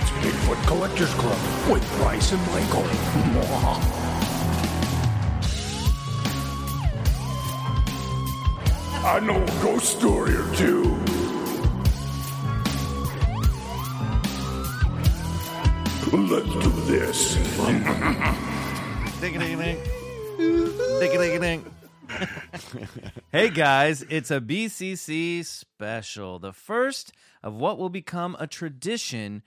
It's Bigfoot Collectors Club with Bryce and Michael. I know a ghost story or two. Let's do this. hey guys, it's a BCC special, the first of what will become a tradition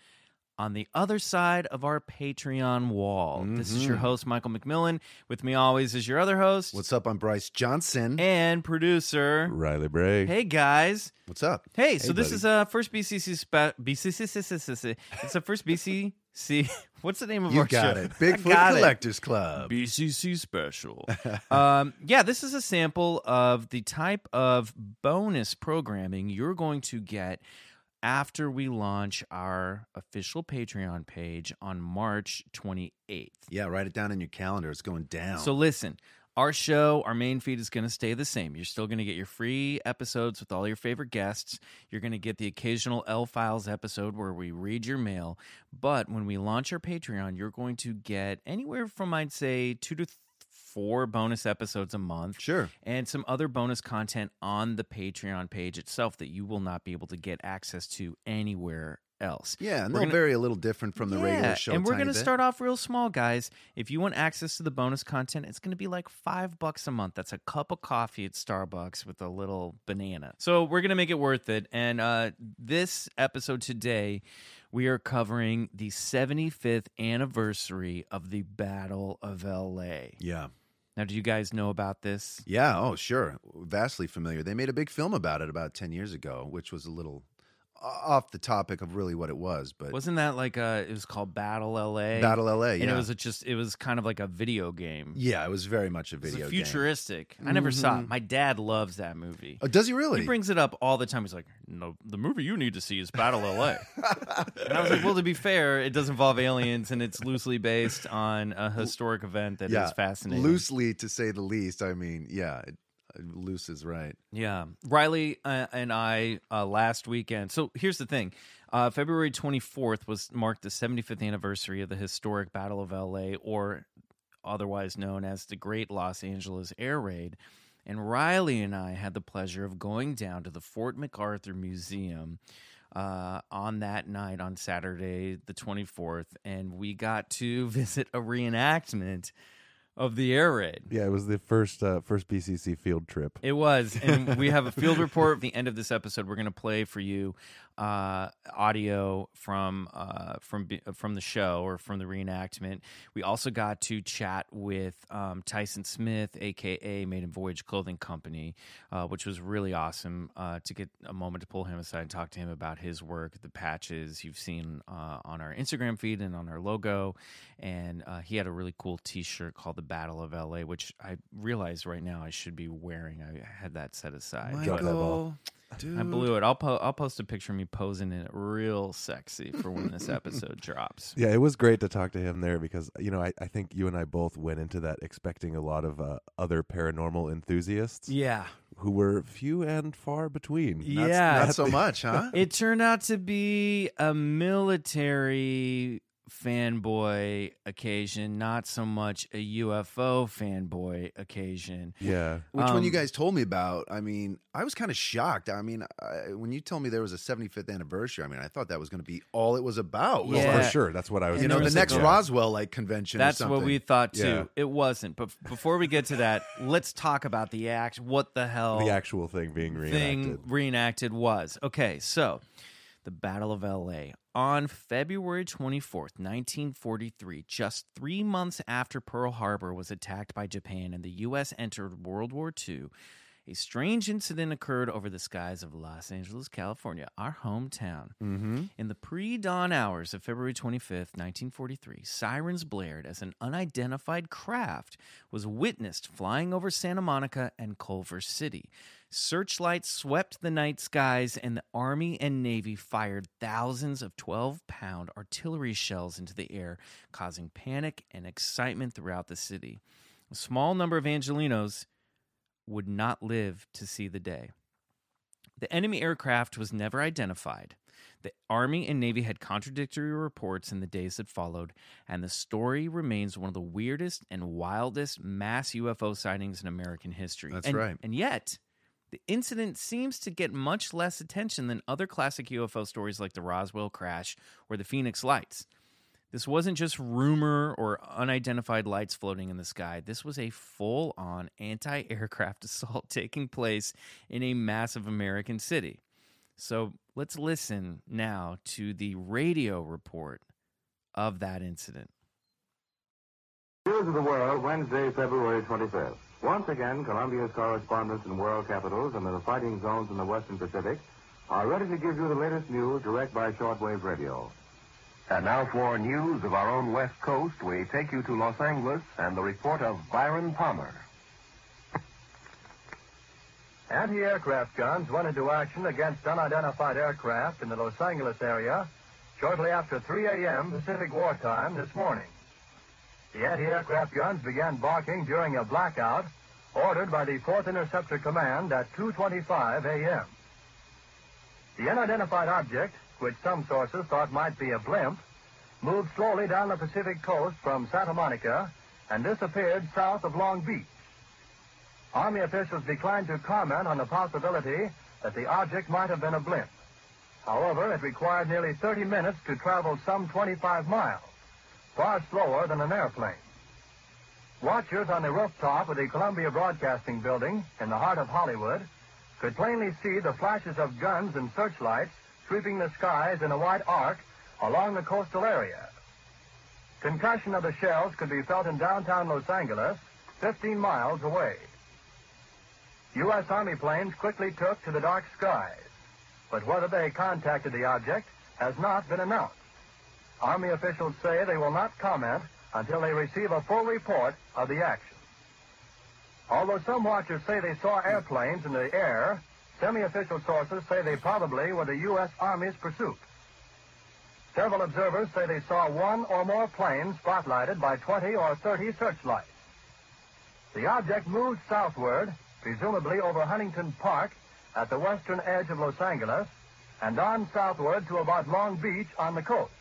on the other side of our Patreon wall. This is your host, Michael McMillan. With me always is your other host What's up? I'm Bryce Johnson. and producer. Riley Bray. Hey guys. What's up? Hey, so this is a first BCC spe- BCC. It's the first BCC. What's the name of You our got show? it. Bigfoot got it. Collectors Club. BCC special. um, yeah, this is a sample of the type of bonus programming you're going to get after we launch our official Patreon page on March 28th. Yeah, write it down in your calendar. It's going down. So listen, our show, our main feed is going to stay the same. You're still going to get your free episodes with all your favorite guests. You're going to get the occasional L Files episode where we read your mail. But when we launch our Patreon, you're going to get anywhere from, I'd say, two to four bonus episodes a month. Sure. And some other bonus content on the Patreon page itself that you will not be able to get access to anywhere else. yeah, and We're they'll gonna- vary a little different from the regular show. And we're going to start off real small, guys. If you want access to the bonus content, it's going to be like five bucks a month. That's a cup of coffee at Starbucks with a little banana. So we're going to make it worth it. And uh, this episode today, we are covering the 75th anniversary of the Battle of LA. Yeah. Now, do you guys know about this? Yeah, oh, sure. Vastly familiar. They made a big film about it about 10 years ago, which was a little off the topic of really what it was, but Wasn't that like a, it was called Battle LA? Battle LA, And yeah. it was a just, it was kind of like a video game. yeah, it was very much a It was video a game. futuristic. I never saw it. Mm-hmm. My dad loves that movie. Oh, does he really? He brings it up all the time. He's like, "No, the movie you need to see is Battle LA." and I was like, "Well, to be fair, it does involve aliens, and it's loosely based on a historic event that is yeah, fascinating." Loosely, to say the least. I mean, yeah, it, loose is right. Yeah, Riley uh, and I uh, last weekend. So here's the thing: uh, February 24th was marked the 75th anniversary of the historic Battle of LA, or otherwise known as the Great Los Angeles Air Raid. And Riley and I had the pleasure of going down to the Fort MacArthur Museum uh, on that night on Saturday, the 24th, and we got to visit a reenactment of the air raid. Yeah, it was the first uh, first BCC field trip. It was, and we have a field report at the end of this episode. We're going to play for you uh, audio from uh, from from the show or from the reenactment. We also got to chat with um, Tyson Smith, aka Maiden Voyage Clothing Company, uh, which was really awesome uh, to get a moment to pull him aside and talk to him about his work, the patches you've seen uh, on our Instagram feed and on our logo, and uh, he had a really cool T-shirt called the Battle of LA, which I realize right now I should be wearing. I had that set aside. Drop that ball. Dude. I blew it. I'll po- I'll post a picture of me posing in it real sexy for when this episode drops. Yeah, it was great to talk to him there because you know I, I think you and I both went into that expecting a lot of uh, other paranormal enthusiasts Yeah. who were few and far between. Not, Yeah. not so much, huh? It turned out to be a military fanboy occasion, not so much a UFO fanboy occasion. Yeah. Which one you Um, guys told me about, I mean, I was kind of shocked. I mean, I, when you told me there was a 75th anniversary, I mean, I thought that was going to be all it was about. Was Well, Yeah. for sure. That's what I was. You know, the next yeah. Roswell like convention. or That's what we thought too. Yeah. It wasn't. But before we get to that, let's talk about the act. What the hell? the actual thing being reenacted. thing reenacted was. Okay, so the Battle of LA on February 24th, 1943, just three months after Pearl Harbor was attacked by Japan and the U.S. entered World War II. A strange incident occurred over the skies of Los Angeles, California, our hometown. Mm-hmm. In the pre dawn hours of February 25th, 1943, sirens blared as an unidentified craft was witnessed flying over Santa Monica and Culver City. Searchlights swept the night skies, and the Army and Navy fired thousands of 12 pound artillery shells into the air, causing panic and excitement throughout the city. A small number of Angelenos would not live to see the day. The enemy aircraft was never identified. The Army and Navy had contradictory reports in the days that followed, and the story remains one of the weirdest and wildest mass UFO sightings in American history. That's And- right. And yet, the incident seems to get much less attention than other classic UFO stories like the Roswell crash or the Phoenix Lights. This wasn't just rumor or unidentified lights floating in the sky. This was a full on anti aircraft assault taking place in a massive American city. So let's listen now to the radio report of that incident. News of the World, Wednesday, February 25th. Once again, Columbia's correspondents in world capitals and in the fighting zones in the Western Pacific are ready to give you the latest news direct by shortwave radio. And now for news of our own West Coast, we take you to Los Angeles and the report of Byron Palmer. Anti-aircraft guns went into action against unidentified aircraft in the Los Angeles area shortly after 3 a.m. Pacific wartime this morning. The anti-aircraft guns began barking during a blackout ordered by the 4th Interceptor Command at 2.25 a.m. The unidentified object, which some sources thought might be a blimp, moved slowly down the Pacific coast from Santa Monica and disappeared south of Long Beach. Army officials declined to comment on the possibility that the object might have been a blimp. However, it required nearly 30 minutes to travel some 25 miles, far slower than an airplane. Watchers on the rooftop of the Columbia Broadcasting Building in the heart of Hollywood could plainly see the flashes of guns and searchlights sweeping the skies in a wide arc along the coastal area. Concussion of the shells could be felt in downtown Los Angeles, 15 miles away. U.S. Army planes quickly took to the dark skies, but whether they contacted the object has not been announced. Army officials say they will not comment until they receive a full report of the action. Although some watchers say they saw airplanes in the air, semi-official sources say they probably were the U.S. Army's pursuit. Several observers say they saw one or more planes spotlighted by 20 or 30 searchlights. The object moved southward, presumably over Huntington Park at the western edge of Los Angeles, and on southward to about Long Beach on the coast.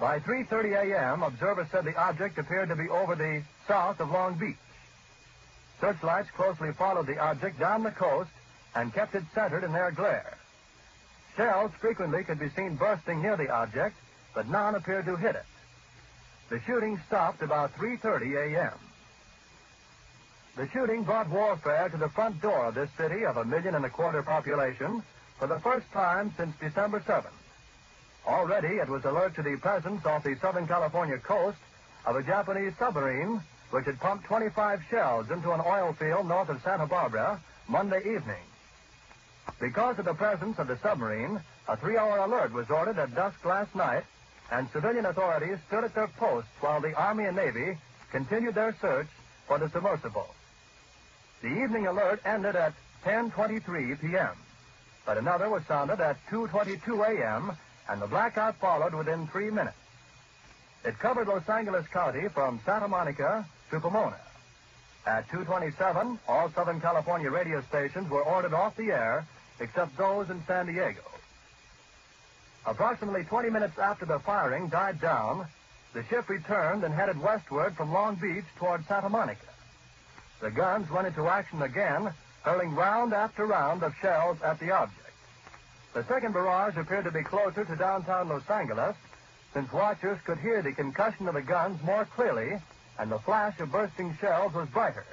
By 3.30 a.m., observers said the object appeared to be over the south of Long Beach. Searchlights closely followed the object down the coast and kept it centered in their glare. Shells frequently could be seen bursting near the object, but none appeared to hit it. The shooting stopped about 3.30 a.m. The shooting brought warfare to the front door of this city of a million and a quarter population for the first time since December 7th. Already it was alert to the presence off the Southern California coast of a Japanese submarine which had pumped 25 shells into an oil field north of Santa Barbara Monday evening. Because of the presence of the submarine, a three-hour alert was ordered at dusk last night, and civilian authorities stood at their posts while the Army and Navy continued their search for the submersible. The evening alert ended at 10.23 p.m., but another was sounded at 2.22 a.m., and the blackout followed within three minutes. It covered Los Angeles County from Santa Monica to Pomona. At 2.27, all Southern California radio stations were ordered off the air except those in San Diego. Approximately 20 minutes after the firing died down, the ship returned and headed westward from Long Beach toward Santa Monica. The guns went into action again, hurling round after round of shells at the object. The second barrage appeared to be closer to downtown Los Angeles, since watchers could hear the concussion of the guns more clearly, and the flash of bursting shells was brighter.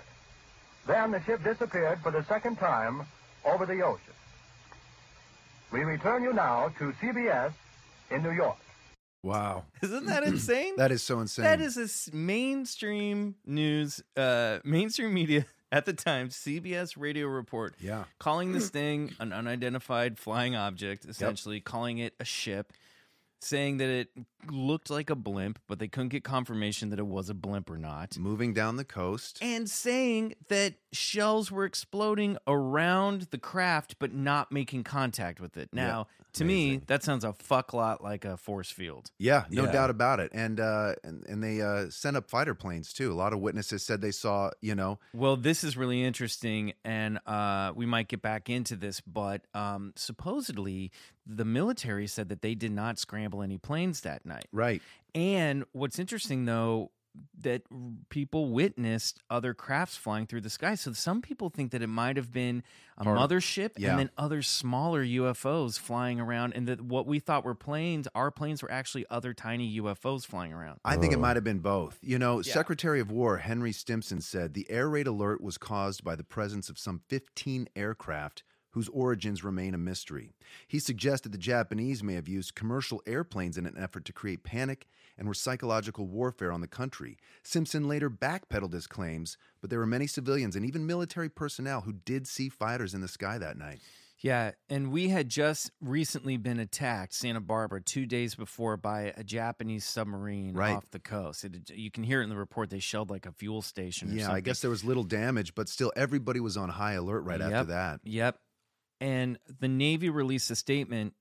Then the ship disappeared for the second time over the ocean. We return you now to CBS in New York. Wow. Isn't that insane? That is so insane. That is a mainstream news, uh, mainstream media at the time, CBS radio report. Yeah. Calling this thing an unidentified flying object, essentially calling it a ship, saying that it looked like a blimp, but they couldn't get confirmation that it was a blimp or not. moving down the coast. And saying that shells were exploding around the craft, but not making contact with it. Now, to me, that sounds a fuck lot like a force field. Yeah, no Yeah. doubt about it. And uh, and and they uh, sent up fighter planes too. A lot of witnesses said they saw, you know, Well, this is really interesting, and uh, we might get back into this, but um, supposedly the military said that they did not scramble any planes that night. right. And what's interesting, though, that people witnessed other crafts flying through the sky. So some people think that it might have been a Part mothership yeah. and then other smaller UFOs flying around, and that what we thought were planes, our planes were actually other tiny UFOs flying around. I think it Oh. might have been both. You know, Yeah. Secretary of War Henry Stimson said the air raid alert was caused by the presence of some 15 aircraft whose origins remain a mystery. He suggested the Japanese may have used commercial airplanes in an effort to create panic and were psychological warfare on the country. Stimson later backpedaled his claims, but there were many civilians and even military personnel who did see fighters in the sky that night. Yeah, and we had just recently been attacked, Santa Barbara, two days before by a Japanese submarine Right. off the coast. It, you can hear it in the report. They shelled like a fuel station. Or Yeah, I guess there was little damage, but still everybody was on high alert right after that. Yep. And the Navy released a statement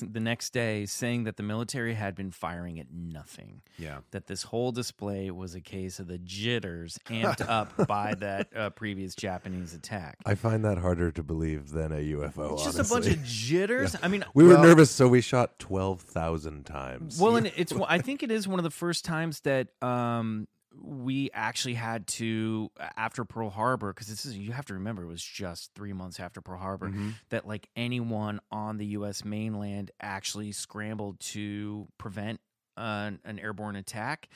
the next day saying that the military had been firing at nothing. Yeah. That this whole display was a case of the jitters amped up by that uh, previous Japanese attack. I find that harder to believe than a UFO. It's just a bunch of jitters. I mean, We were Well- nervous, so we shot twelve thousand times. Well, and it's I think it is one of the first times that um we actually had to after Pearl Harbor because this is you have to remember it was just three months after Pearl Harbor Mm-hmm. that like anyone on the U.S. mainland actually scrambled to prevent an, an airborne attack.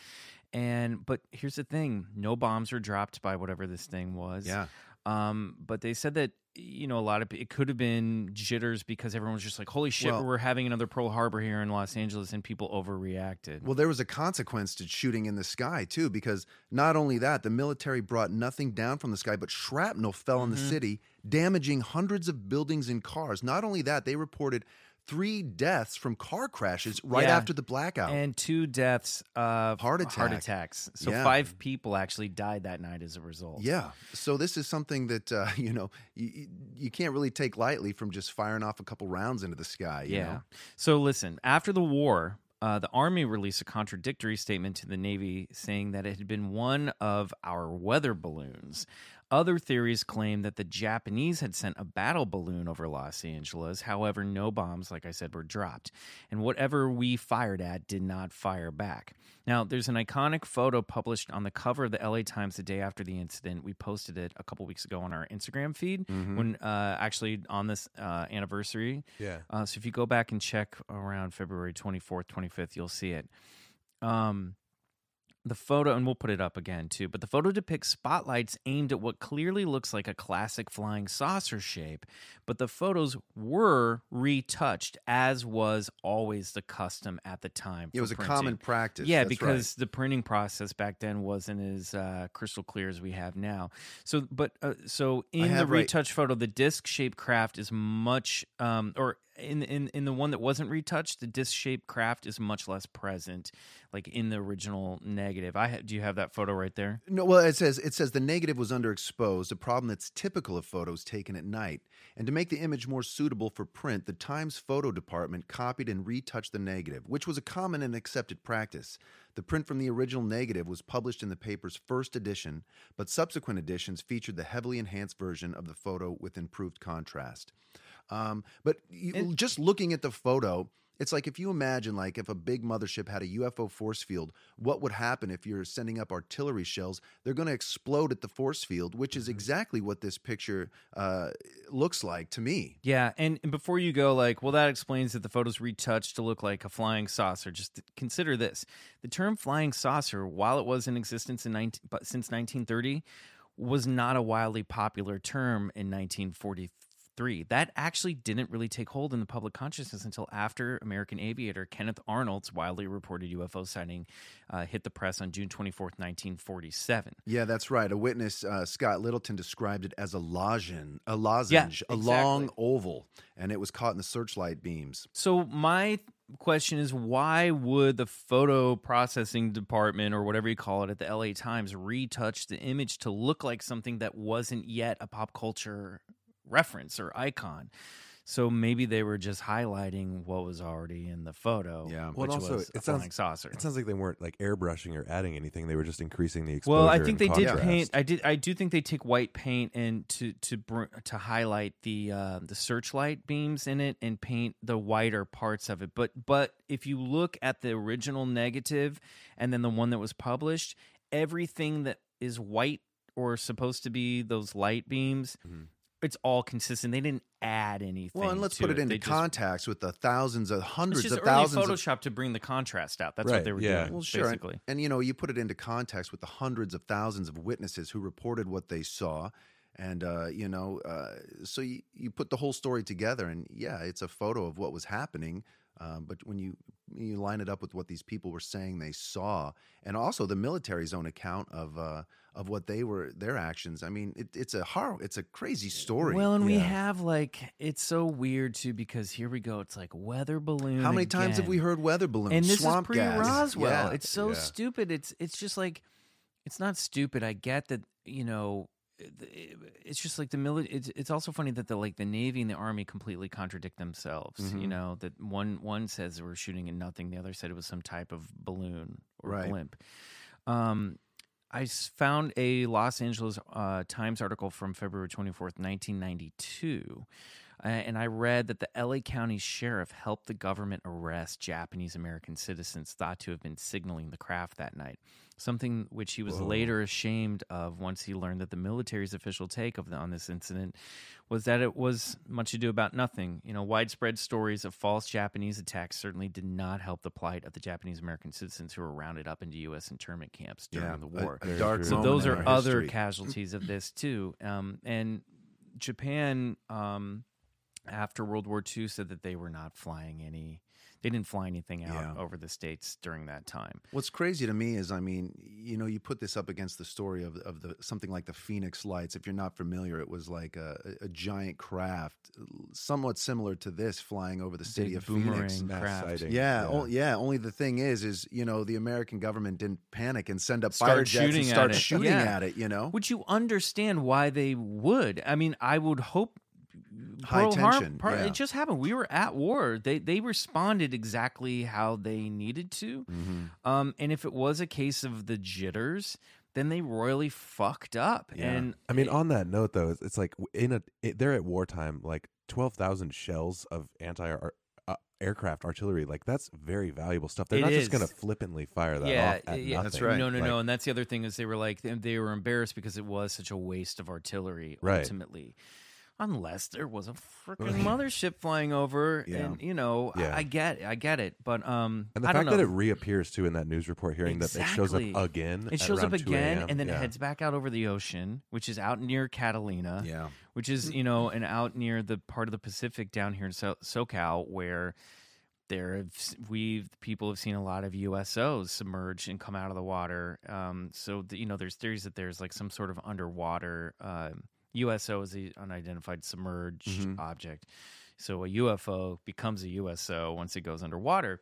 And but here's the thing: no bombs were dropped by whatever this thing was. Yeah. Um, but they said that you know a lot of it could have been jitters because everyone was just like, "Holy shit, Well- we're having another Pearl Harbor here in Los Angeles," and people overreacted. Well, there was a consequence to shooting in the sky, too, because not only that, the military brought nothing down from the sky, but shrapnel fell in the Mm-hmm. city, damaging hundreds of buildings and cars. Not only that, they reported three deaths from car crashes right Yeah. after the blackout. and two deaths of Heart heart attacks. So Yeah. five people actually died that night as a result. yeah. So this is something that, uh, you know, you, you can't really take lightly from just firing off a couple rounds into the sky. You Yeah. Know? So listen, after the war, uh, the Army released a contradictory statement to the Navy saying that it had been one of our weather balloons. Other theories claim that the Japanese had sent a battle balloon over Los Angeles. However, no bombs, like I said, were dropped. And whatever we fired at did not fire back. Now, there's an iconic photo published on the cover of the LA Times the day after the incident. We posted it a couple weeks ago on our Instagram feed when uh, actually on this uh, anniversary. Yeah. Uh, so if you go back and check around February 24th, 25th, you'll see it. Um, the photo, and we'll put it up again too, but the photo depicts spotlights aimed at what clearly looks like a classic flying saucer shape, but the photos were retouched, as was always the custom at the time. It was a common practice. Yeah, That's right. because the printing process back then wasn't as uh, crystal clear as we have now. So, but uh, so in the have right- retouched photo, the disc-shaped craft is much, um, or in in in the one that wasn't retouched, the disc-shaped craft is much less present, like in the original negative. I ha- do you have that photo right there? No, well, it says it says the negative was underexposed, a problem that's typical of photos taken at night. And to make the image more suitable for print, the Times photo department copied and retouched the negative, which was a common and accepted practice. The print from the original negative was published in the paper's first edition, but subsequent editions featured the heavily enhanced version of the photo with improved contrast. Um, but you, just looking at the photo, It's like if you imagine, like if a big mothership had a UFO force field, what would happen if you're sending up artillery shells? They're going to explode at the force field, which is exactly what this picture uh, looks like to me. Yeah, and, and before you go, like, well, that explains that the photo's retouched to look like a flying saucer. Just consider this: the term "flying saucer," while it was in existence in 19, since 1930, was not a wildly popular term in 1943. That actually didn't really take hold in the public consciousness until after American aviator Kenneth Arnold's wildly reported UFO sighting uh, hit the press on June 24th, 1947. Yeah, that's right. A witness, uh, Scott Littleton, described it as a lozenge, a lozenge, a exactly. long oval, and it was caught in the searchlight beams. So my question is why would the photo processing department or whatever you call it at the LA Times retouch the image to look like something that wasn't yet a pop culture reference or icon? So maybe they were just highlighting what was already in the photo, Yeah. Well, which also, was a it sounds- flying saucer. It sounds like they weren't like airbrushing or adding anything. They were just increasing the exposure. Well, I think they and did paint. I did. I do think they take white paint and to to br- to highlight the uh, the searchlight beams in it and paint the whiter parts of it. But but if you look at the original negative and then the one that was published, everything that is white or supposed to be those light beams, it's all consistent. They didn't add anything. Well, and let's to put it into They just- context with the thousands of It's hundreds just of early thousands of Photoshop to bring the contrast out. That's Right, what they were yeah. doing. Well, sure. And- And, you know, you put it into context with the hundreds of thousands of witnesses who reported what they saw. And, uh, you know, uh, so you, you put the whole story together, and yeah, it's a photo of what was happening. Um, but when you you line it up with what these people were saying they saw, and also the military's own account of uh, of what they were their actions, I mean, it, it's a horror, it's a crazy story. Well, and we have like it's so weird too because here we go. It's like weather balloon. How many times have we heard weather balloon? And this swamp is pre? Roswell. Yeah. It's so Yeah. stupid. It's it's just like it's not stupid. I get that you know. It's just like the military. It's, it's also funny that the like the Navy and the Army completely contradict themselves. Mm-hmm. You know that one one says we're shooting at nothing, the other said it was some type of balloon or Right. blimp. Um, I found a Los Angeles uh, Times article from February 24th, 1992. Uh, and I read that the LA County Sheriff helped the government arrest Japanese American citizens thought to have been signaling the craft that night. Something which he was later ashamed of once he learned that the military's official take of the, on this incident was that it was much ado about nothing. You know, widespread stories of false Japanese attacks certainly did not help the plight of the Japanese American citizens who were rounded up into U.S. internment camps during Yeah, the war. a dark so those are other history. casualties of this too. Um, and Japan, um, after World War II, said that they were not flying any. They didn't fly anything out Yeah. over the states during that time. What's crazy to me is, I mean, you know, you put this up against the story of of the something like the Phoenix Lights. If you're not familiar, it was like a, a giant craft, somewhat similar to this, flying over the city Big of boomerang Phoenix. Mass craft. Yeah, Yeah. o- yeah. Only the thing is, is you know, the American government didn't panic and send up Start fire jets shooting and at start it. shooting Yeah. at it. You know, Would you understand why they would? I mean, I would hope. High Pearl tension, Par- yeah. It just happened. We were at war. They they responded exactly how they needed to. Mm-hmm. Um, and if it was a case of the jitters, then they royally fucked up. Yeah. And I mean, on that note, though, it's, it's like in a it, they're at wartime, like twelve thousand shells of anti uh, aircraft artillery. Like that's very valuable stuff. They're It not just going to flippantly fire that yeah, off at yeah, nothing. that's right. No, no, Like, no. And that's the other thing is they were like they, they were embarrassed because it was such a waste of artillery Right. ultimately. Unless there was a freaking mothership flying over, Yeah. and you know, I- Yeah. I, get, I get it, but um, And the I fact don't know. that it reappears too in that news report, hearing that it shows up again. It shows up again and then yeah. it heads back out over the ocean, which is out near Catalina. Yeah. Which is, you know, and out near the part of the Pacific down here in so- SoCal where there have we people have seen a lot of USOs submerge and come out of the water. Um, so the, you know, there's theories that there's like some sort of underwater um USO is the unidentified submerged Mhm. object. So a UFO becomes a USO once it goes underwater.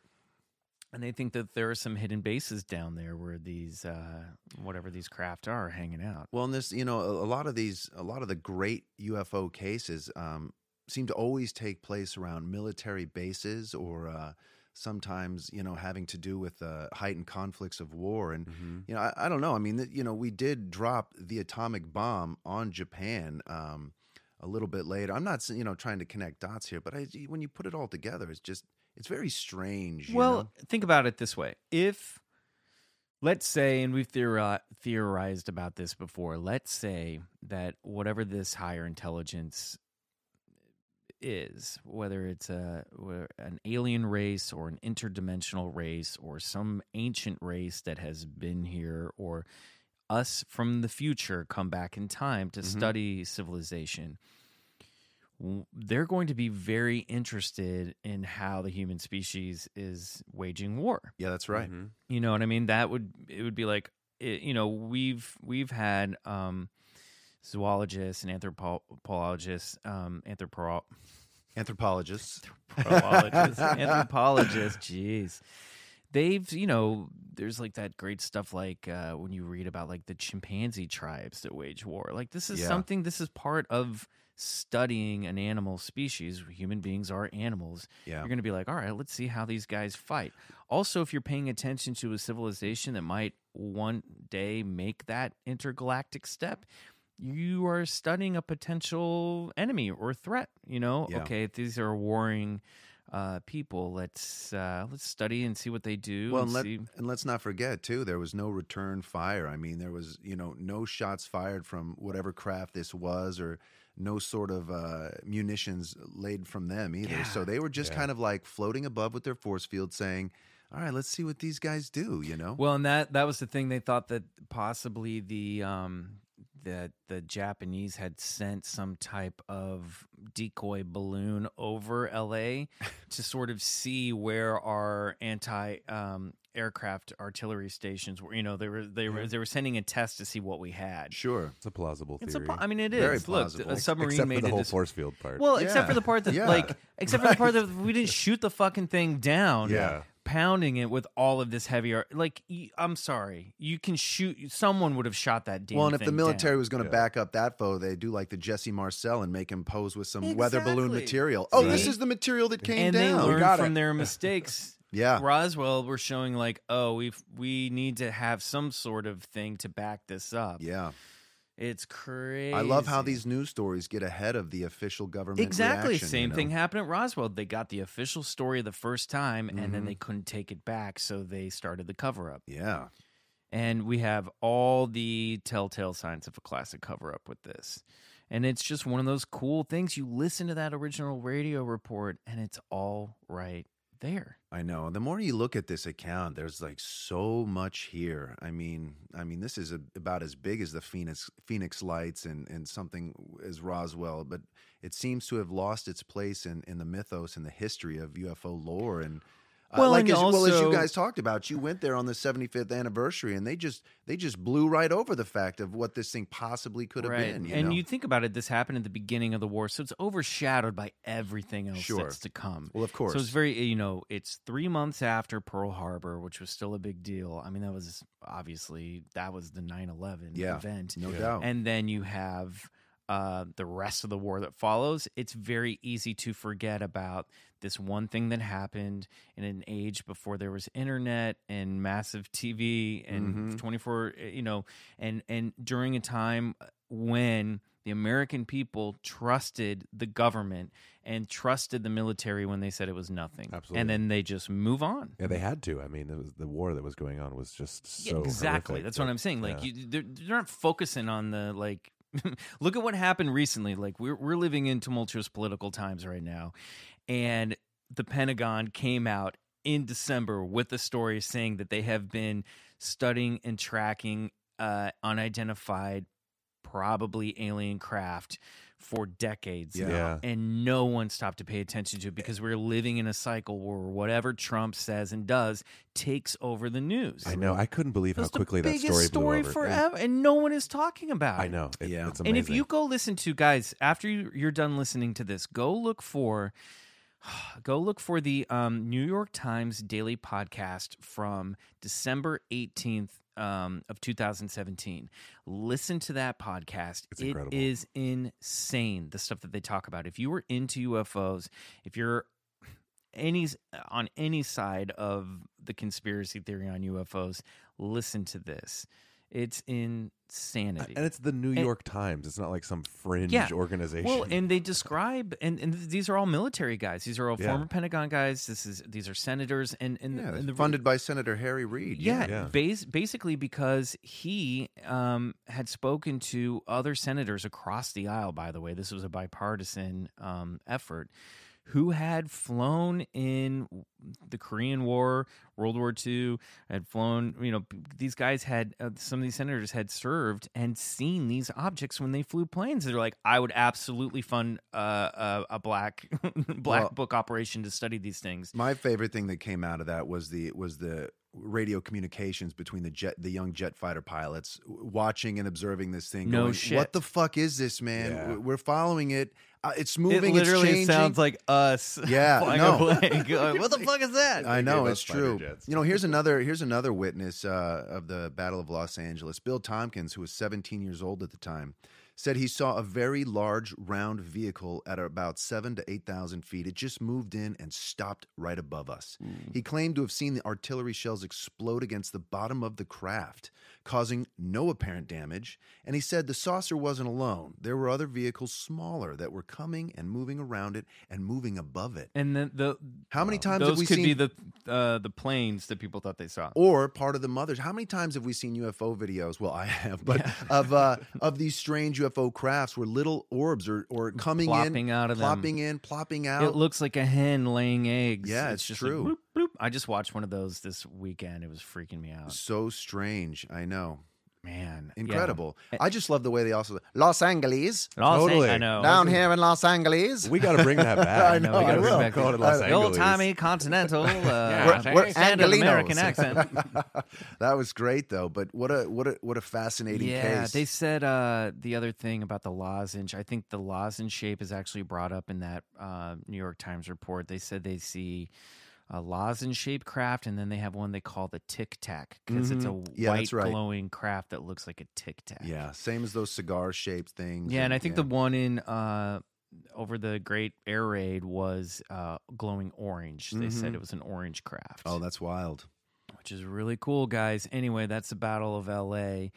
And they think that there are some hidden bases down there where these, uh, whatever these craft are, hanging out. Well, and this, you know, a, a lot of these, a lot of the great UFO cases um, seem to always take place around military bases or uh, sometimes, you know, having to do with uh, heightened conflicts of war. And, Mhm. you know, I, I don't know. I mean, you know, we did drop the atomic bomb on Japan. Um, a little bit later. I'm not you know trying to connect dots here, but I, when you put it all together, it's just it's very strange. Well, know? think about it this way: if let's say, and we've theori- theorized about this before, let's say that whatever this higher intelligence is, whether it's a an alien race or an interdimensional race or some ancient race that has been here or us from the future come back in time to Mhm. study civilization they're going to be very interested in how the human species is waging war yeah, that's right. Mhm. you know what i mean that would it would be like it, you know we've we've had um zoologists and anthropologists um anthropo Anthropologists. anthropologists, anthropologists, jeez. They've, you know, there's like that great stuff like uh, when you read about like the chimpanzee tribes that wage war. Like this is Yeah. something, this is part of studying an animal species. Human beings are animals. Yeah. You're going to be like, all right, let's see how these guys fight. Also, if you're paying attention to a civilization that might one day make that intergalactic step, you are studying a potential enemy or threat. You know, Yeah. okay, if these are warring uh, people, let's uh, let's study and see what they do. Well, and and, let, see. and let's not forget too, there was no return fire. I mean, there was you know no shots fired from whatever craft this was, or no sort of uh, munitions laid from them either. So they were just Yeah. kind of like floating above with their force field, saying, "All right, let's see what these guys do." You know? Well, and that that was the thing they thought that possibly the um that the Japanese had sent some type of decoy balloon over LA to sort of see where our anti um aircraft artillery stations were. You know, they were they were they were sending a test to see what we had. sure. It's a plausible theory. It's a, I mean, it is. Very Look, plausible. a submarine Except for made the whole dis- force field part. Well, except for the part that, Yeah. like, except for the part that we didn't shoot the fucking thing down. Yeah. Pounding it with all of this heavy art. Like, I'm sorry. You can shoot. Someone would have shot that damn Well, and if the military down. was going to Yeah. back up that foe, they do like the Jesse Marcel and make him pose with some weather balloon material. Oh, this is the material that came and down. they learned got from it. their mistakes. Yeah. Roswell were showing like, oh, we we need to have some sort of thing to back this up. Yeah. It's crazy. I love how these news stories get ahead of the official government. Exactly. reaction, Same you thing happened at Roswell. They got the official story the first time, and then Mhm. they couldn't take it back, so they started the cover up. Yeah. And we have all the telltale signs of a classic cover up with this. And it's just one of those cool things. You listen to that original radio report, and it's all right there. I know. The more you look at this account, there's like so much here. I mean, I mean, this is a, about as big as the Phoenix Phoenix Lights and and something as Roswell, but it seems to have lost its place in in the mythos and the history of UFO lore. And uh, Well, like and as, well as you guys talked about, you went there on the 75th anniversary, and they just they just blew right over the fact of what this thing possibly could have been. You and know? you think about it, this happened at the beginning of the war, so it's overshadowed by everything else Sure. that's to come. well, of course. So it's very, you know, it's three months after Pearl Harbor, which was still a big deal. I mean, that was obviously that was the 9-11 Yeah. event. no Yeah. doubt. And then you have uh, the rest of the war that follows. It's very easy to forget about this one thing that happened in an age before there was internet and massive TV and Mhm. 24, uh, you know, and and during a time when the American people trusted the government and trusted the military when they said it was nothing. Absolutely. And then they just move on. Yeah, they had to. I mean, it was the war that was going on was just Yeah, so exactly. horrific That's that- what I'm saying. Like yeah. you, they're, they're not focusing on the like. look at what happened recently. Like we're we're living in tumultuous political times right now, and the Pentagon came out in December with a story saying that they have been studying and tracking uh, unidentified, probably alien craft for decades Yeah. now, Yeah. and no one stopped to pay attention to it because we're living in a cycle where whatever Trump says and does takes over the news. I know. I couldn't believe how quickly the that biggest story blew over. forever, and no one is talking about. It. I know. It, Yeah. It's amazing. And if you go listen to guys after you- you're done listening to this, go look for go look for the um, New York Times daily podcast from December 18th um, of 2017. Listen to that podcast. It's It is insane the stuff that they talk about. If you were into UFOs, if you're any on any side of the conspiracy theory on UFOs, listen to this. It's insanity. And it's the New And- York Times. It's not like some fringe Yeah. organization. Well, and they describe, and, and these are all military guys. These are all Yeah. former Pentagon guys. This is these are senators, and and, Yeah, and the funded by Senator Harry Reid. Yeah, Yeah. Bas- basically because he um, had spoken to other senators across the aisle. By the way, this was a bipartisan um, effort. Who had flown in the Korean War, World War II, had flown. You know, these guys had uh, some of these senators had served and seen these objects when they flew planes. They're like, I would absolutely fund uh, a, a black black Well- book operation to study these things. My favorite thing that came out of that was the was the radio communications between the jet the young jet fighter pilots watching and observing this thing. No going, shit. What the fuck is this, man? Yeah. We're- We're following it. Uh, it's moving. it literally it's sounds like us. Yeah, flying no. a plane. Going, what the fuck is that? I know it's true. jets. You know, here's another here's another witness uh, of the Battle of Los Angeles. Bill Tompkins, who was 17 years old at the time, said he saw a very large round vehicle at about seven to eight thousand feet. It just moved in and stopped right above us. He claimed to have seen the artillery shells explode against the bottom of the craft, causing no apparent damage. And he said the saucer wasn't alone. There were other vehicles smaller that were coming and moving around it and moving above it. And then the How many times those have we could seen be the uh, the planes that people thought they saw. or part of the mothers. How many times have we seen UFO videos? Well, I have, but of uh, of these strange UFO crafts where little orbs are or coming Plopping in, out of them. plopping in, plopping out. It looks like a hen laying eggs. Yeah, it's just true. Like. I just watched one of those this weekend. It was freaking me out. so strange. I know, Man, yeah. incredible. I just love the way they also Los Angeles Los Totally. An- I know. down here in Los Angeles. we got to bring that back. I know, we gotta I bring will. back Go to Los the Angeles. old timey continental, uh, We're- we're standard American accent. that was great though. But what a what a what a fascinating case. Yeah, case. they said uh, the other thing about the lozenge. I think the lozenge shape is actually brought up in that uh, New York Times report. They said they see a lozenge shaped craft, and then they have one they call the tic tac because it's a Mhm. Yeah, white right. glowing craft that looks like a tic tac. yeah, same as those cigar shaped things. yeah, and I think the one in uh, over the Great Air Raid was uh, glowing orange. They said Mhm. it was an orange craft. oh, that's wild. which is really cool, guys. Anyway, that's the Battle of L.A.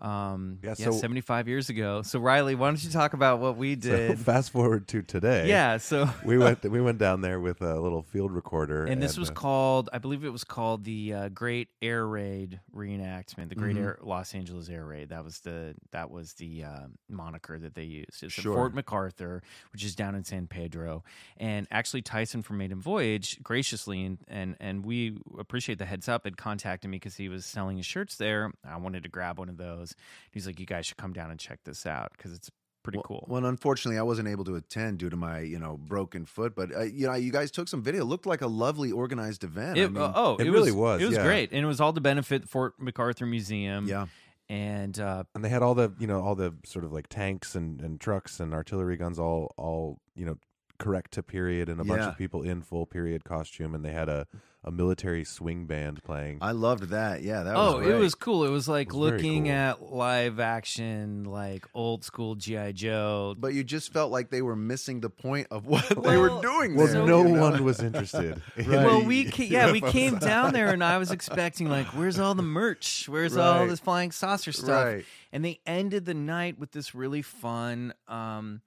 Um, Yeah, yeah, so- 75 years ago. So Riley, why don't you talk about what we So did? fast forward to today. yeah, so we went we went down there with a little field recorder, and this was uh, called, I believe it was called the uh, Great Air Raid reenactment, the Great Mhm. Air Los Angeles Air Raid. That was the that was the uh, moniker that they used. It's Sure. Fort MacArthur, which is down in San Pedro, and actually Tyson from Maiden Voyage graciously and and and we appreciate the heads up had contacted me because he was selling his shirts there. I wanted to grab one of those. He's like, you guys should come down and check this out because it's pretty well, cool. Well, unfortunately, I wasn't able to attend due to my, you know, broken foot. But uh, you know, you guys took some video. It looked like a lovely organized event. I It, mean, uh, oh, it it, really was, was, It was yeah. great, and it was all to benefit Fort MacArthur Museum. yeah, and uh, and they had all the you know all the sort of like tanks and, and trucks and artillery guns all all you know correct to period and a bunch Yeah. of people in full period costume and they had a, a military swing band playing I loved that. Yeah, that oh, was it great. was cool. It was like It was very looking cool. at live action, like old school GI Joe. But you just felt like they were missing the point of what they were Well, doing. well there, no you know? one was interested in Well, the we ca- yeah we came down there and I was expecting like where's all the merch? Where's all Right. this flying saucer stuff? Right. And they ended the night with this really fun um,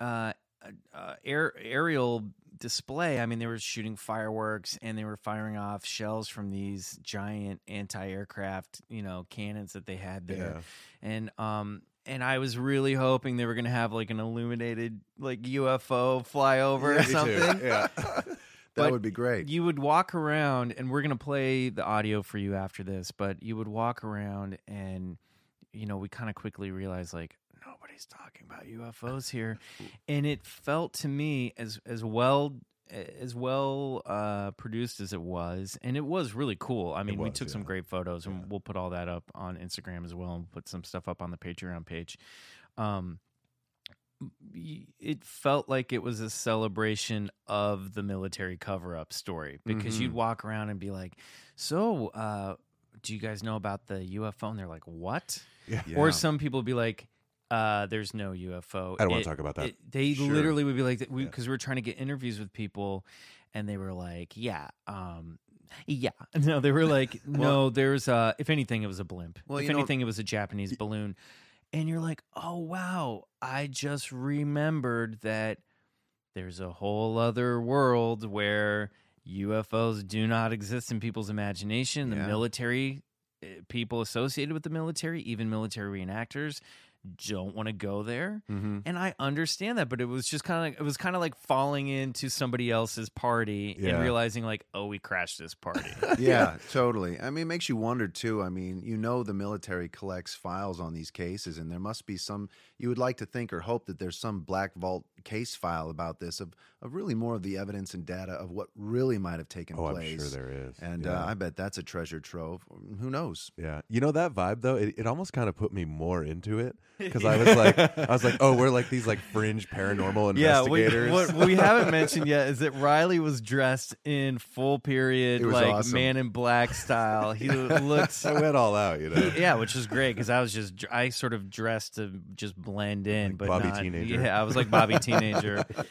uh, uh, air, aerial display. I mean, they were shooting fireworks and they were firing off shells from these giant anti-aircraft, you know, cannons that they had there. And um, and I was really hoping they were going to have like an illuminated like UFO fly over Yeah, or me too. something. yeah that But would be great. You would walk around, and we're gonna play the audio for you after this. But you would walk around, and you know, we kind of quickly realized like nobody's talking about UFOs here, and it felt to me as as well as well uh, produced as it was, and it was really cool. I mean, we was, took some great photos, and Yeah. we'll put all that up on Instagram as well, and put some stuff up on the Patreon page. Um, it felt like it was a celebration of the military cover up story because Mhm. you'd walk around and be like, So, uh, do you guys know about the UFO? And they're like, What? yeah Or some people would be like, uh, There's no UFO. I don't wanna talk about that. it- they Sure. literally would be like, Because we, Yeah. 'cause we were trying to get interviews with people, and they were like, Yeah, um, Yeah. No, they were like, no, there's uh if anything it was a blimp. Well, if you know- anything it was a Japanese balloon. And you're like, "Oh wow, I just remembered that there's a whole other world where UFOs do not exist in people's imagination. The Yeah. military uh, people associated with the military, even military reenactors don't want to go there. Mhm. And I understand that, but it was just kind of like, it was kind of like falling into somebody else's party Yeah. and realizing like, "Oh, we crashed this party." yeah, totally. I mean, it makes you wonder too. I mean, you know, the military collects files on these cases, and there must be some. You would like to think or hope that there's some black vault case file about this of of really more of the evidence and data of what really might have taken Oh, I'm place. sure there is. And Yeah. uh, I bet that's a treasure trove. Who knows? Yeah, you know that vibe though. It, it almost kind of put me more into it because I was like, I was like, oh, we're like these like fringe paranormal investigators. Yeah, we, investigators. what we haven't mentioned yet is that Riley was dressed in full period, like awesome. Man in Black style. He looked, I went all out, you know. yeah, which was great because I was just I sort of dressed to just blend in, Like but Bobby not- Teenager. Yeah, I was like Bobby Teenager,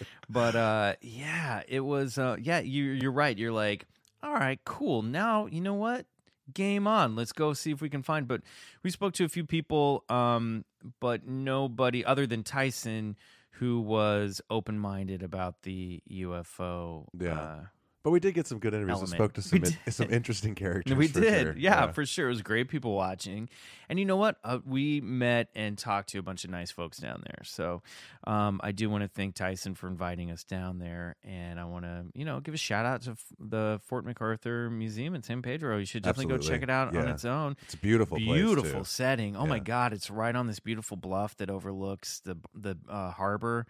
but uh, yeah, it was. Uh, yeah, you you're right. You're like, all right, cool. Now you know what. Game on. Let's go see if we can find. But we spoke to a few people, um, but nobody other than Tyson who was open minded about the UFO. Yeah. Uh, But we did get some good interviews. and Element. spoke to some in- some interesting characters. we did, sure. yeah, for sure. It was great people watching, and you know what? Uh, we met and talked to a bunch of nice folks down there. So um, I do want to thank Tyson for inviting us down there, and I want to, you know, give a shout out to f- the Fort MacArthur Museum in San Pedro. You should definitely go check it out on its own. It's a beautiful, place, beautiful setting. Oh my God, it's right on this beautiful bluff that overlooks the the uh, harbor.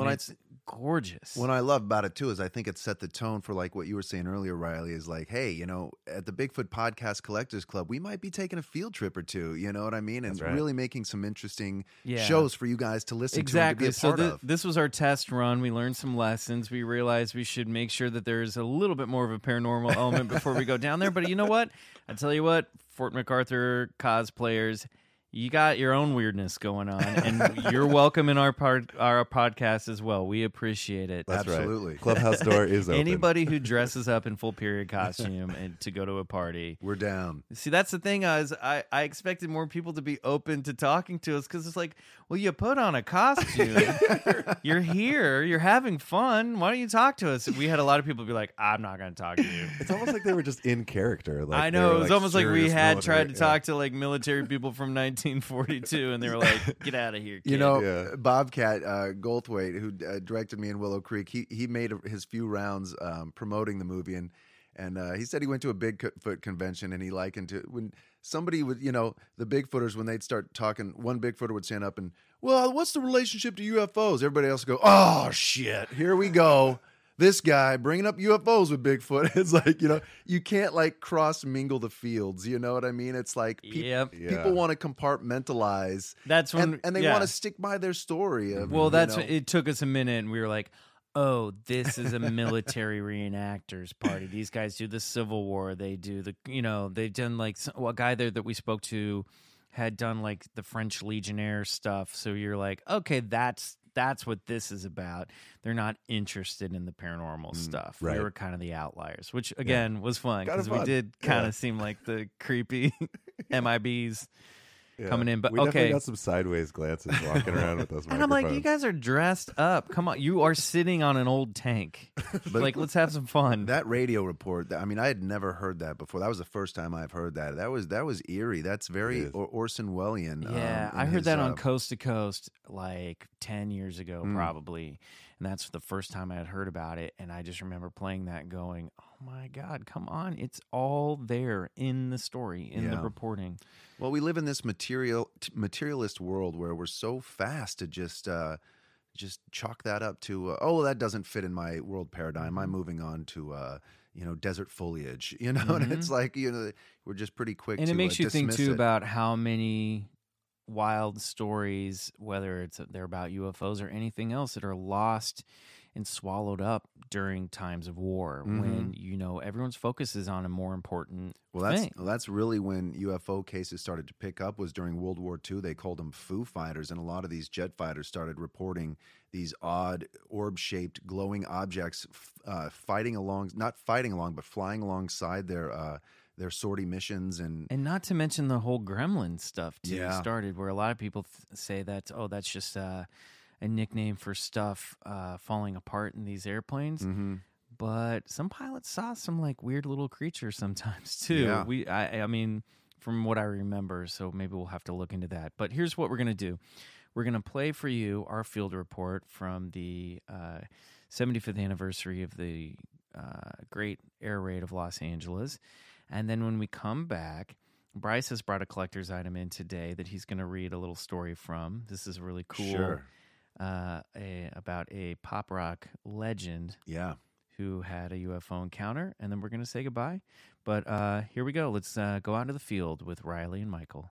Well, I- it's gorgeous. What I love about it too is I think it set the tone for like what you were saying earlier, Riley. Is like, hey, you know, at the Bigfoot Podcast Collectors Club, we might be taking a field trip or two. You know what I mean? And right. really making some interesting Yeah. shows for you guys to listen exactly. to Exactly. So and to be a thi- part of. this was our test run. We learned some lessons. We realized we should make sure that there's a little bit more of a paranormal element before we go down there. But you know what? I tell you what, Fort MacArthur cosplayers. You got your own weirdness going on, and you're welcome in our part, our podcast as well. We appreciate it. That's Absolutely. right. Clubhouse door is open. Anybody who dresses up in full period costume and to go to a party, We're down. See, that's the thing. Is I I expected more people to be open to talking to us because it's like, well, you put on a costume, you're here, you're having fun. Why don't you talk to us? We had a lot of people be like, I'm not going to talk to you. It's almost like they were just in character. Like I know it was like, almost like we had military- tried to yeah. talk to like military people from 1942, and they were like, "Get out of here, kid. You know, Yeah. Bobcat uh, Goldthwait, who uh, directed me in Willow Creek, he he made a, his few rounds um, promoting the movie, and and uh, he said he went to a Bigfoot convention, and he likened to when somebody would, you know, the Bigfooters when they'd start talking, one Bigfooter would stand up and, well, what's the relationship to UFOs? Everybody else would go, oh shit, here we go. This guy bringing up UFOs with Bigfoot. It's like you know you can't like cross mingle the fields. You know what I mean? It's like peop- Yep. Yeah. people want to compartmentalize That's when and, and they yeah. want to stick by their story. Of, Well, you that's know, what, it took us a minute, and we were like, "Oh, this is a military reenactors party. These guys do the Civil War. They do the, you know, they've done like well, a guy there that we spoke to had done like the French Legionnaire stuff. So you're like, okay, that's that's what this is about. They're not interested in the paranormal stuff. right. We were kind of the outliers, which again was fun because we did kind Yeah. of seem like the creepy MIBs. Yeah. coming in, but we definitely okay. got some sideways glances walking around with those. And I'm like, you guys are dressed up. Come on, you are sitting on an old tank. like, let's have some fun. that radio report. I mean, I had never heard that before. That was the first time I've heard that. That was that was eerie. That's very or- Orson Wellesian. yeah, um, I heard his, that on uh, Coast to Coast like ten years ago, Mm. probably, and that's the first time I had heard about it. And I just remember playing that, going, "Oh my god, come on! It's all there in the story, in the reporting." Well, we live in this material t- materialist world where we're so fast to just uh, just chalk that up to uh, oh, that doesn't fit in my world paradigm. I'm moving on to uh, you know desert foliage. You know, and it's like you know we're just pretty quick. Mm-hmm. and to, it makes uh, you think too it. about how many wild stories, whether it's they're about UFOs or anything else, that are lost and swallowed up during times of war when you know everyone's focus is on a more important Well, that's thing. that's really when UFO cases started to pick up. Was during World War II. They called them Foo Fighters, and a lot of these jet fighters started reporting these odd orb-shaped glowing objects uh, fighting along, not fighting along, but flying alongside their uh, their sortie missions. And And not to mention the whole gremlin stuff too Yeah. started where a lot of people th- say that oh that's just uh, a nickname for stuff uh, falling apart in these airplanes. Mhm. But some pilots saw some like weird little creatures sometimes too. Yeah. We I, I mean from what I remember, so maybe we'll have to look into that. But here's what we're gonna do. We're gonna play for you our field report from the uh, 75th anniversary of the uh, Great Air Raid of Los Angeles. And then when we come back, Bryce has brought a collector's item in today that he's going to read a little story from. This is really cool. Sure. Uh, a, about a pop rock legend yeah, who had a UFO encounter. And then we're going to say goodbye. But uh, here we go. Let's uh, go out to the field with Riley and Michael.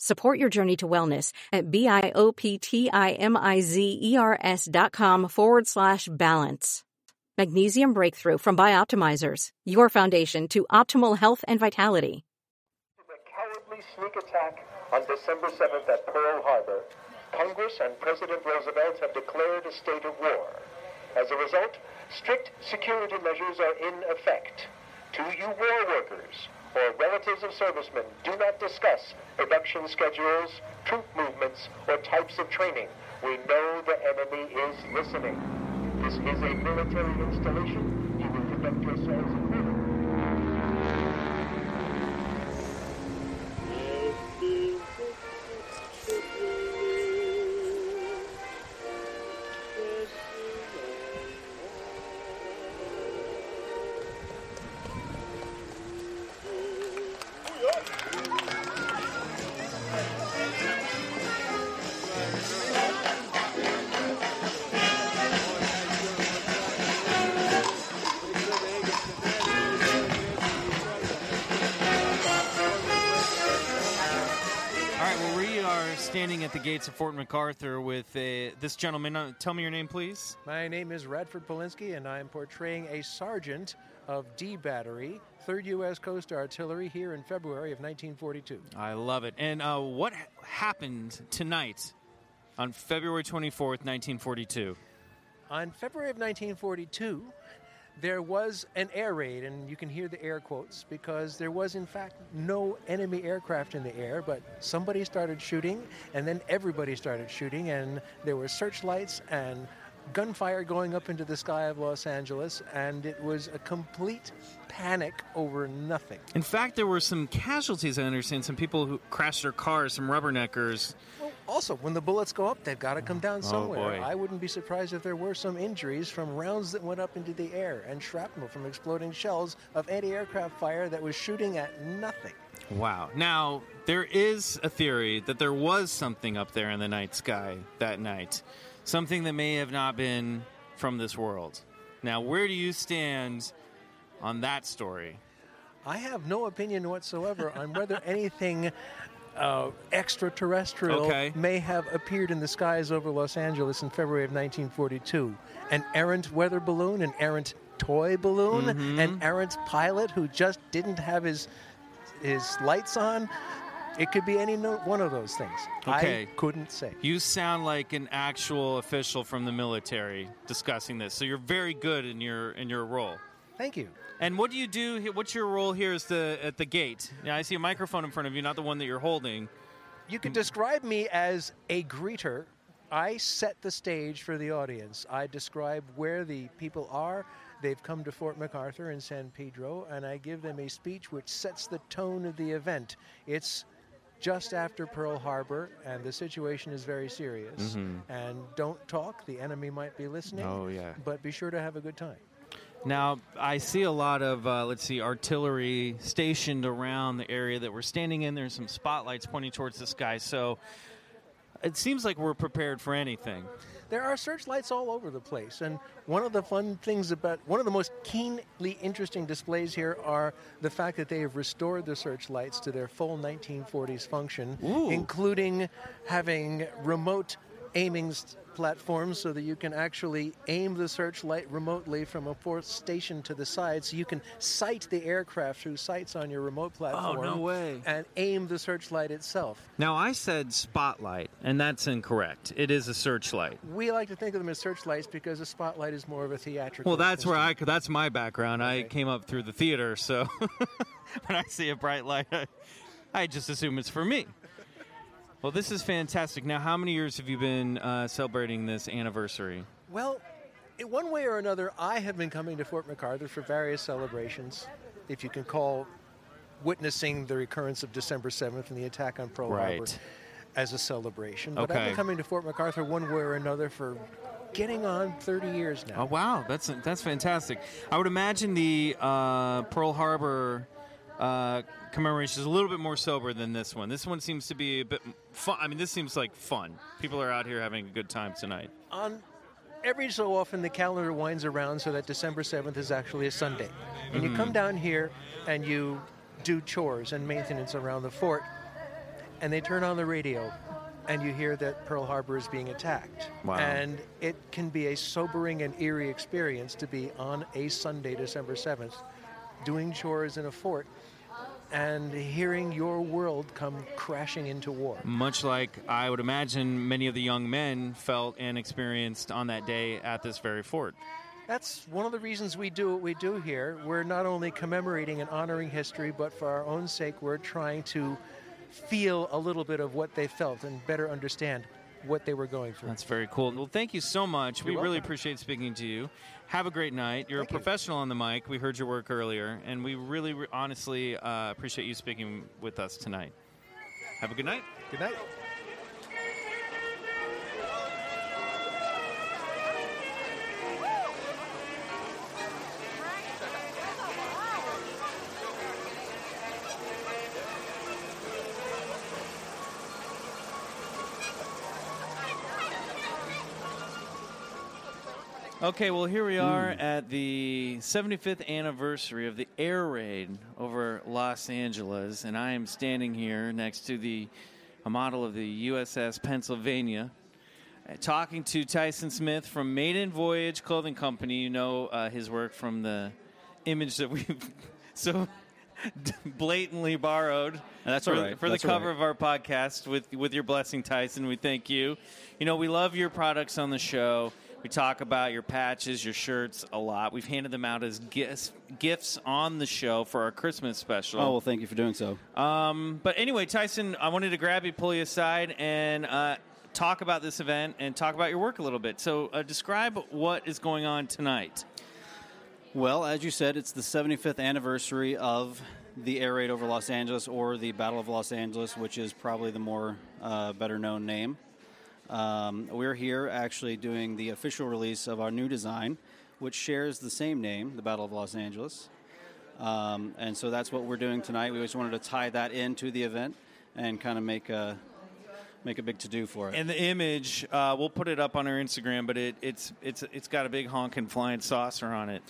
Support your journey to wellness at B-I-O-P-T-I-M-I-Z-E-R-S dot com forward slash balance. Magnesium Breakthrough from Bioptimizers, your foundation to optimal health and vitality. cowardly sneak attack on December 7th at Pearl Harbor, Congress and President Roosevelt have declared a state of war. As a result, strict security measures are in effect. To you war workers or relatives of servicemen, do not discuss production schedules, troop movements, or types of training. We know the enemy is listening. This is a military installation. You will conduct yourselves gates of Fort MacArthur with uh, this gentleman. Uh, tell me your name, please. My name is Radford Polinsky, and I'm portraying a sergeant of D Battery, 3rd U.S. Coast Artillery, here in February of 1942. I love it. And uh, what happened tonight on February 24th, 1942? On February of 1942, there was an air raid, and you can hear the air quotes because there was, in fact, no enemy aircraft in the air, but somebody started shooting, and then everybody started shooting, and there were searchlights and gunfire going up into the sky of Los Angeles, and it was a complete panic over nothing. In fact, there were some casualties, I understand. Some people who crashed their cars, some rubberneckers. Well, also, when the bullets go up, they've got to come down Oh, somewhere. boy. I wouldn't be surprised if there were some injuries from rounds that went up into the air and shrapnel from exploding shells of anti aircraft fire that was shooting at nothing. Wow. Now, there is a theory that there was something up there in the night sky that night. Something that may have not been from this world. Now, where do you stand on that story? I have no opinion whatsoever on whether anything uh, extraterrestrial Okay. may have appeared in the skies over Los Angeles in February of 1942. An errant weather balloon, an errant toy balloon, Mhm. an errant pilot who just didn't have his his lights on. It could be any no, one of those things. Okay. I couldn't say. You sound like an actual official from the military discussing this. So you're very good in your in your role. Thank you. And what do you do? he- What's your role here? Is the at the gate? Yeah, I see a microphone in front of you, not the one that you're holding. You could describe me as a greeter. I set the stage for the audience. I describe where the people are. They've come to Fort MacArthur in San Pedro, and I give them a speech which sets the tone of the event. It's just after Pearl Harbor, and the situation is very serious. Mhm. And don't talk, the enemy might be listening. Oh, yeah. But be sure to have a good time. Now I see a lot of uh, let's see artillery stationed around the area that we're standing in. There's some spotlights pointing towards the sky. So it seems like we're prepared for anything. There are searchlights all over the place, and one of the fun things about one of the most keenly interesting displays here are the fact that they have restored the searchlights to their full 1940s function, including having remote aiming platforms so that you can actually aim the searchlight remotely from a fourth station to the side, so you can sight the aircraft through sights on your remote platform. Oh, no way. And aim the searchlight itself. Now I said spotlight, and that's incorrect. It is a searchlight. We like to think of them as searchlights because a spotlight is more of a theatrical. Well, that's where I that's my background. I came up through the theater, so when I see a bright light, I, I just assume it's for me. Well, this is fantastic. Now, how many years have you been uh, celebrating this anniversary? Well, in one way or another, I have been coming to Fort MacArthur for various celebrations, if you can call witnessing the recurrence of December 7th and the attack on Pearl Harbor as a celebration. But I've been coming to Fort MacArthur one way or another for getting on 30 years now. Oh wow, that's that's fantastic. I would imagine the uh, Pearl Harbor uh, commemoration is a little bit more sober than this one. This one seems to be a bit fun. I mean, this seems like fun. People are out here having a good time tonight. On every so often, the calendar winds around so that December 7th is actually a Sunday. And you Mhm. come down here and you do chores and maintenance around the fort, and they turn on the radio, and you hear that Pearl Harbor is being attacked. Wow. And it can be a sobering and eerie experience to be on a Sunday, December 7th, doing chores in a fort and hearing your world come crashing into war. Much like I would imagine many of the young men felt and experienced on that day at this very fort. That's one of the reasons we do what we do here. We're not only commemorating and honoring history, but for our own sake, we're trying to feel a little bit of what they felt and better understand what they were going through. That's very cool. Well, thank you so much. we You're really welcome. appreciate speaking to you. Have a great night. You're a professional on the mic. We heard your work earlier, and we really, re- honestly uh, appreciate you speaking with us tonight. Have a good night. Good night. Okay, well, here we are at the 75th anniversary of the air raid over Los Angeles, and I am standing here next to the a model of the USS Pennsylvania, uh, talking to Tyson Smith from Maiden Voyage Clothing Company. You know uh, his work from the image that we've so blatantly borrowed. That's for, right. for That's the cover right. of our podcast with with your blessing, Tyson. We thank you. You know, we love your products on the show. We talk about your patches, your shirts a lot. We've handed them out as gifts, gifts on the show for our Christmas special. Oh well, thank you for doing so. Um, but anyway, Tyson, I wanted to grab you, pull you aside, and uh, talk about this event and talk about your work a little bit. So, uh, describe what is going on tonight. Well, as you said, it's the 75th anniversary of the air raid over Los Angeles, or the Battle of Los Angeles, which is probably the more uh, better known name. Um, we're here actually doing the official release of our new design, which shares the same name, the Battle of Los Angeles. Um, and so that's what we're doing tonight. We just wanted to tie that into the event and kind of make a make a big to do for it. And the image, uh, we'll put it up on our Instagram, but it, it's it's it's got a big honking flying saucer on it.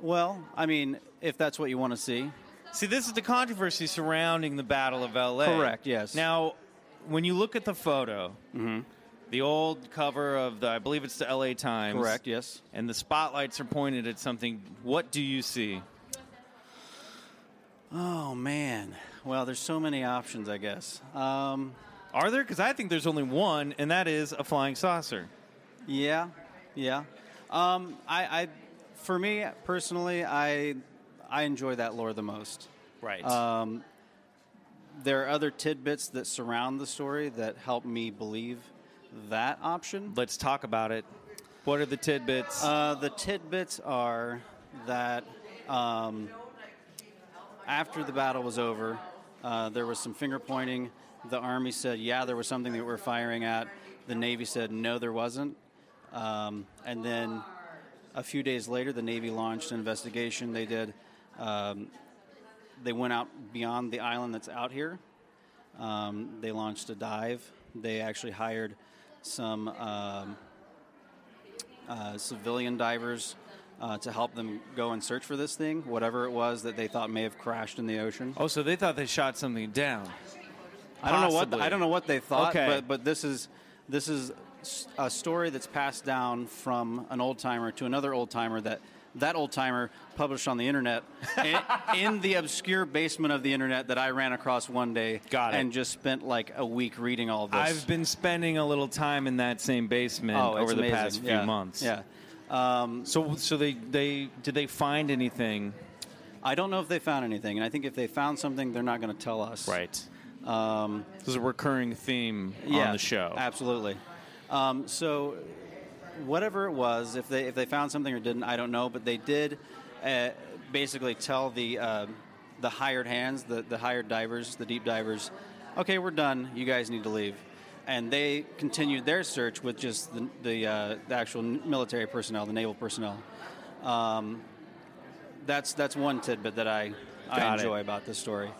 Well, I mean, if that's what you want to see, See, this is the controversy surrounding the Battle of L.A. Correct, yes. Now, when you look at the photo, the old cover of the, I believe it's the L.A. Times. Correct, yes. And the spotlights are pointed at something. What do you see? Oh man. Well, there's so many options, I guess. Um, Are there? Because I think there's only one, and that is a flying saucer. Yeah, yeah. Um, I, I, for me personally, I, I enjoy that lore the most. Right. Um, there are other tidbits that surround the story that help me believe that option. Let's talk about it. What are the tidbits? Uh, the tidbits are that um, after the battle was over, uh, there was some finger pointing. The Army said, yeah, there was something that we're firing at. The Navy said, no, there wasn't. Um, and then a few days later, the Navy launched an investigation. They did. Um, they went out beyond the island that's out here. Um, they launched a dive. They actually hired some um, uh, civilian divers uh, to help them go and search for this thing, whatever it was that they thought may have crashed in the ocean. Oh, so they thought they shot something down. I don't know what Possibly. I don't know what they thought, Okay. but but this is this is a story that's passed down from an old timer to another old timer that that old timer published on the internet in, the obscure basement of the internet that I ran across one day. Got it. And just spent like a week reading all this. I've been spending a little time in that same basement Oh, over the amazing. past few Yeah. months. Yeah. Um, so, so they they did they find anything? I don't know if they found anything, and I think if they found something, they're not going to tell us. Right. Um, this is a recurring theme yeah, on the show. Absolutely. Um, so, whatever it was, if they if they found something or didn't, I don't know. But they did uh, basically tell the uh, the hired hands, the the hired divers, the deep divers, okay, we're done. You guys need to leave. And they continued their search with just the the, uh, the actual military personnel, the naval personnel. Um, that's that's one tidbit that I I Got it. enjoy about this story.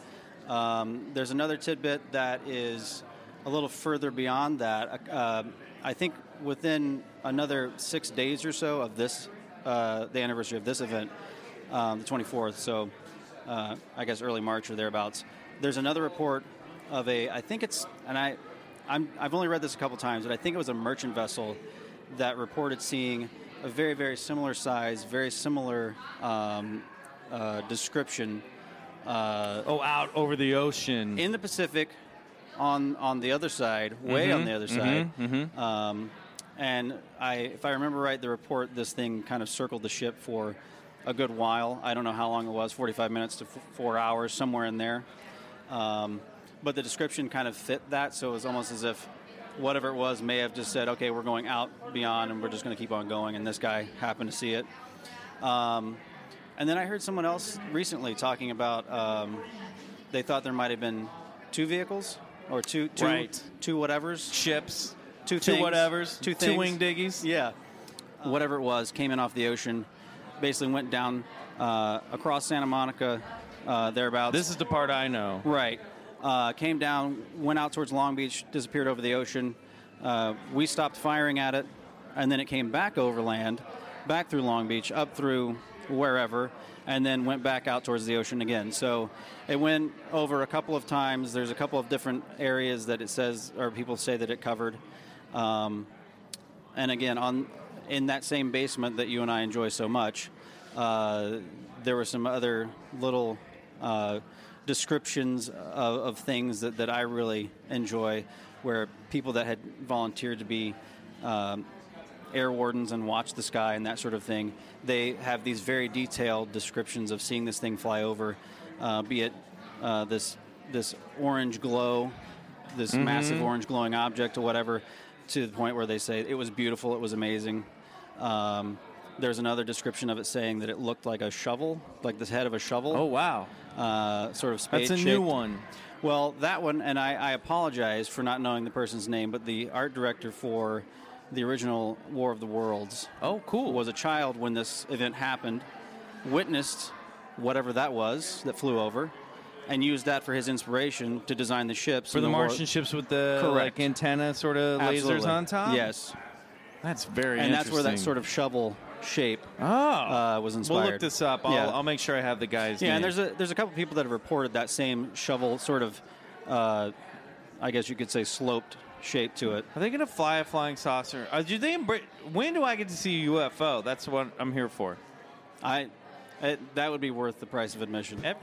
Um, there's another tidbit that is a little further beyond that. Uh, I think within another six days or so of this, uh, the anniversary of this event, um, the 24th. So uh, I guess early March or thereabouts. There's another report of a. I think it's and I, I'm, I've only read this a couple times, but I think it was a merchant vessel that reported seeing a very very similar size, very similar um, uh, description. Uh, oh, out over the ocean in the Pacific, on on the other side, way Mhm, on the other mhm, side. mhm. Um, and I, if I remember right, the report, this thing kind of circled the ship for a good while. I don't know how long it was, 45 minutes to f- four hours, somewhere in there. Um, but the description kind of fit that, so it was almost as if whatever it was may have just said, okay, we're going out beyond and we're just going to keep on going. And this guy happened to see it. Um, and then I heard someone else recently talking about um, they thought there might have been two vehicles or two, two, Right. two whatevers, ships, two, two things, whatevers, two, two wing diggies. Yeah, whatever it was came in off the ocean, basically went down uh, across Santa Monica, uh, thereabouts. This is the part I know. Right. Uh, came down, went out towards Long Beach, disappeared over the ocean. Uh, we stopped firing at it, and then it came back overland, back through Long Beach, up through wherever, and then went back out towards the ocean again. So it went over a couple of times. There's a couple of different areas that it says, or people say that it covered. Um, and again, on in that same basement that you and I enjoy so much, uh, there were some other little uh, descriptions of, of things that, that I really enjoy, where people that had volunteered to be um, air wardens and watch the sky and that sort of thing, they have these very detailed descriptions of seeing this thing fly over, uh, be it uh, this this orange glow, this Mhm. massive orange glowing object or whatever, to the point where they say it was beautiful, it was amazing. Um, there's another description of it saying that it looked like a shovel, like the head of a shovel. Oh wow! Uh, sort of spade That's a new one. Well, that one, and I, I apologize for not knowing the person's name, but the art director for the original War of the Worlds. Oh, cool. Was a child when this event happened, witnessed whatever that was that flew over, and used that for his inspiration to design the ships For the war- Martian ships with the Correct. like antenna sort of lasers on top. Yes. That's very and that's where that sort of shovel shape Oh, uh, was inspired. We'll look this up. I'll, Yeah. I'll make sure I have the guy's Yeah, name. and there's a there's a couple people that have reported that same shovel sort of, uh, I guess you could say sloped shape to it. Are they going to fly a flying saucer? Uh, do they embra- when do I get to see a UFO? That's what I'm here for. I it, that would be worth the price of admission.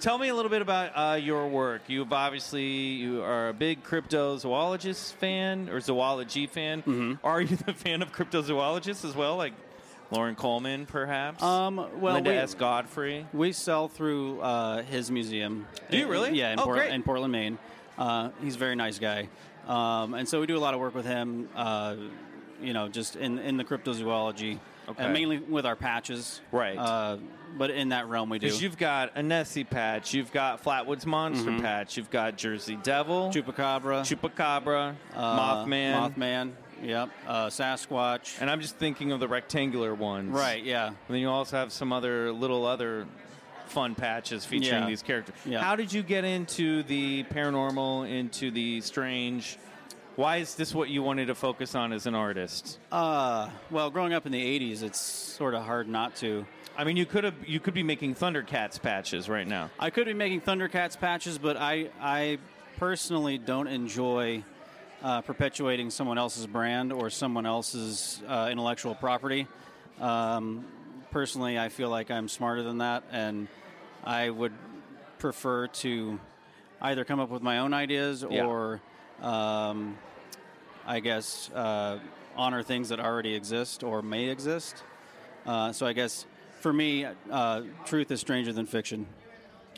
Tell me a little bit about uh, your work. You've obviously you are a big cryptozoologist fan or zoology fan. Mm-hmm. Are you the fan of cryptozoologists as well, like Loren Coleman, perhaps? Um, well, Linda we- S. Godfrey. We sell through uh, his museum. Do you really? Yeah, in, Oh, Port- in Portland, Maine. Uh, he's a very nice guy, um, and so we do a lot of work with him. Uh, you know, just in in the cryptozoology, Okay. and mainly with our patches. Right. But in that realm, we do. Because you've got a Nessie patch, you've got Flatwoods Monster Mhm. patch, you've got Jersey Devil, Chupacabra, Chupacabra, Uh, Mothman, Mothman. Yep. Uh, Sasquatch. And I'm just thinking of the rectangular ones. Right, yeah. And then you also have some other little other fun patches featuring Yeah. these characters. Yeah. How did you get into the paranormal, into the strange? Why is this what you wanted to focus on as an artist? Uh, well, growing up in the '80s, it's sort of hard not to. I mean, you could have you could be making Thundercats patches right now. I could be making Thundercats patches, but I I personally don't enjoy uh, perpetuating someone else's brand or someone else's uh, intellectual property. Um, personally, I feel like I'm smarter than that, and I would prefer to either come up with my own ideas Yeah. or, um, I guess, uh, honor things that already exist or may exist. Uh, so I guess for me, uh, truth is stranger than fiction.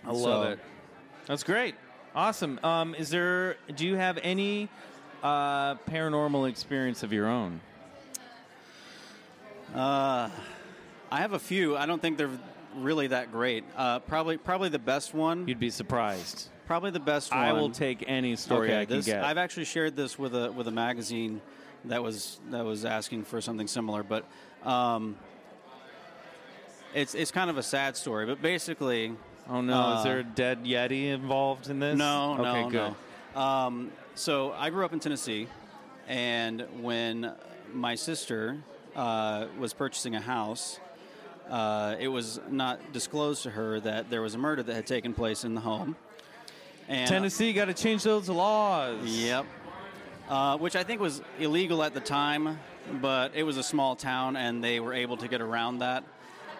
I love So- it. That's great. Awesome. Um, is there? Do you have any uh, paranormal experience of your own? Uh, I have a few. I don't think they're really that great. Uh, probably, probably the best one. You'd be surprised. Probably the best one. I will take any story okay, I can this, get. I've actually shared this with a with a magazine that was that was asking for something similar, but um, it's it's kind of a sad story. But basically, oh no, uh, is there a dead Yeti involved in this? No, no, okay, good. no. Um, so I grew up in Tennessee, and when my sister uh, was purchasing a house, uh, it was not disclosed to her that there was a murder that had taken place in the home. And Tennessee got to change those laws. Yep. Uh, which I think was illegal at the time, but it was a small town, and they were able to get around that.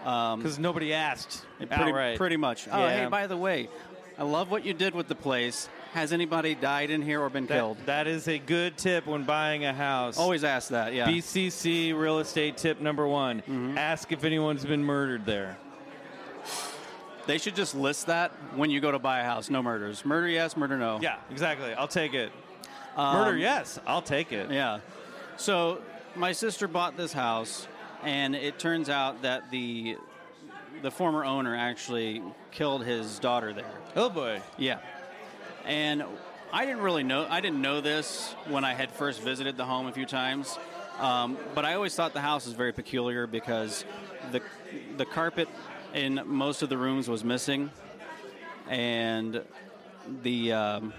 Because nobody asked. Pretty, pretty much. Oh, hey, by the way, I love what you did with the place. Has anybody died in here or been That- killed? that is a good tip when buying a house. Always ask that, yeah. BCC real estate tip number one: Mm-hmm. ask if anyone's been murdered there. They should just list that when you go to buy a house. No murders. Murder, yes. Murder, no. Yeah, exactly. I'll take it. Um, Murder, yes. I'll take it. Yeah. So my sister bought this house, and it turns out that the the former owner actually killed his daughter there. Oh boy. Yeah. And I didn't really know. I didn't know this when I had first visited the home a few times. Um, but I always thought the house was very peculiar because the the carpet in most of the rooms was missing, and the um,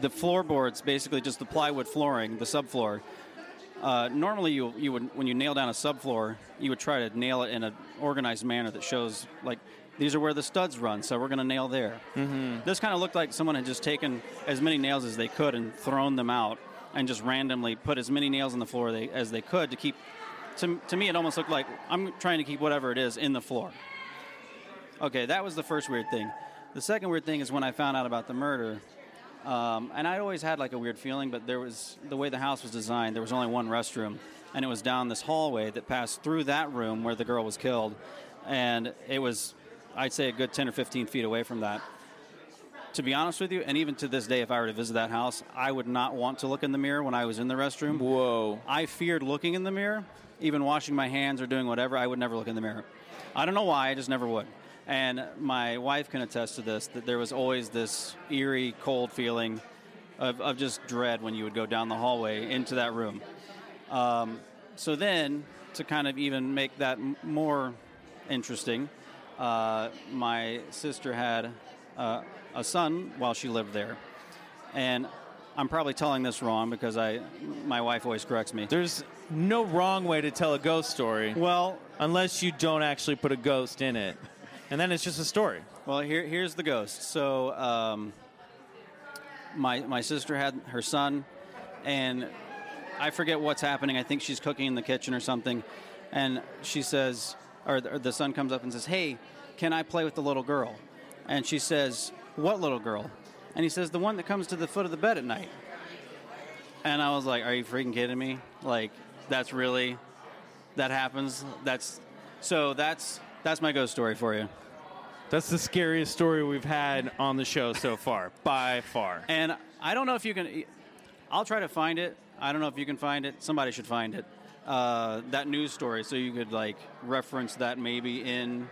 the floorboards, basically just the plywood flooring, the subfloor. Uh, normally, you you would when you nail down a subfloor, you would try to nail it in an organized manner that shows like these are where the studs run, so we're going to nail there. Mm-hmm. This kind of looked like someone had just taken as many nails as they could and thrown them out, and just randomly put as many nails in the floor they, as they could to keep. To, to me, it almost looked like I'm trying to keep whatever it is in the floor. Okay, that was the first weird thing. The second weird thing is when I found out about the murder. Um, and I always had like a weird feeling, but there was the way the house was designed. There was only one restroom, and it was down this hallway that passed through that room where the girl was killed, and it was, I'd say, a good ten or fifteen feet away from that. To be honest with you, and even to this day, if I were to visit that house, I would not want to look in the mirror when I was in the restroom. Whoa! I feared looking in the mirror, even washing my hands or doing whatever. I would never look in the mirror. I don't know why. I just never would. And my wife can attest to this that there was always this eerie, cold feeling of, of just dread when you would go down the hallway into that room. Um, so then, to kind of even make that m- more interesting, uh, my sister had uh, a son while she lived there. And I'm probably telling this wrong because I my wife always corrects me. There's no wrong way to tell a ghost story. Well, unless you don't actually put a ghost in it, and then it's just a story. Well, here, here's the ghost. So, um, my my sister had her son, and I forget what's happening. I think she's cooking in the kitchen or something, and she says, or the, or the son comes up and says, "Hey, can I play with the little girl?" And she says, "What little girl?" And he says, "The one that comes to the foot of the bed at night." And I was like, "Are you freaking kidding me? Like, that's really that happens? That's so that's that's my ghost story for you." That's the scariest story we've had on the show so far, by far. And I don't know if you can. I'll try to find it. I don't know if you can find it. Somebody should find it. Uh, that news story, so you could like reference that maybe in.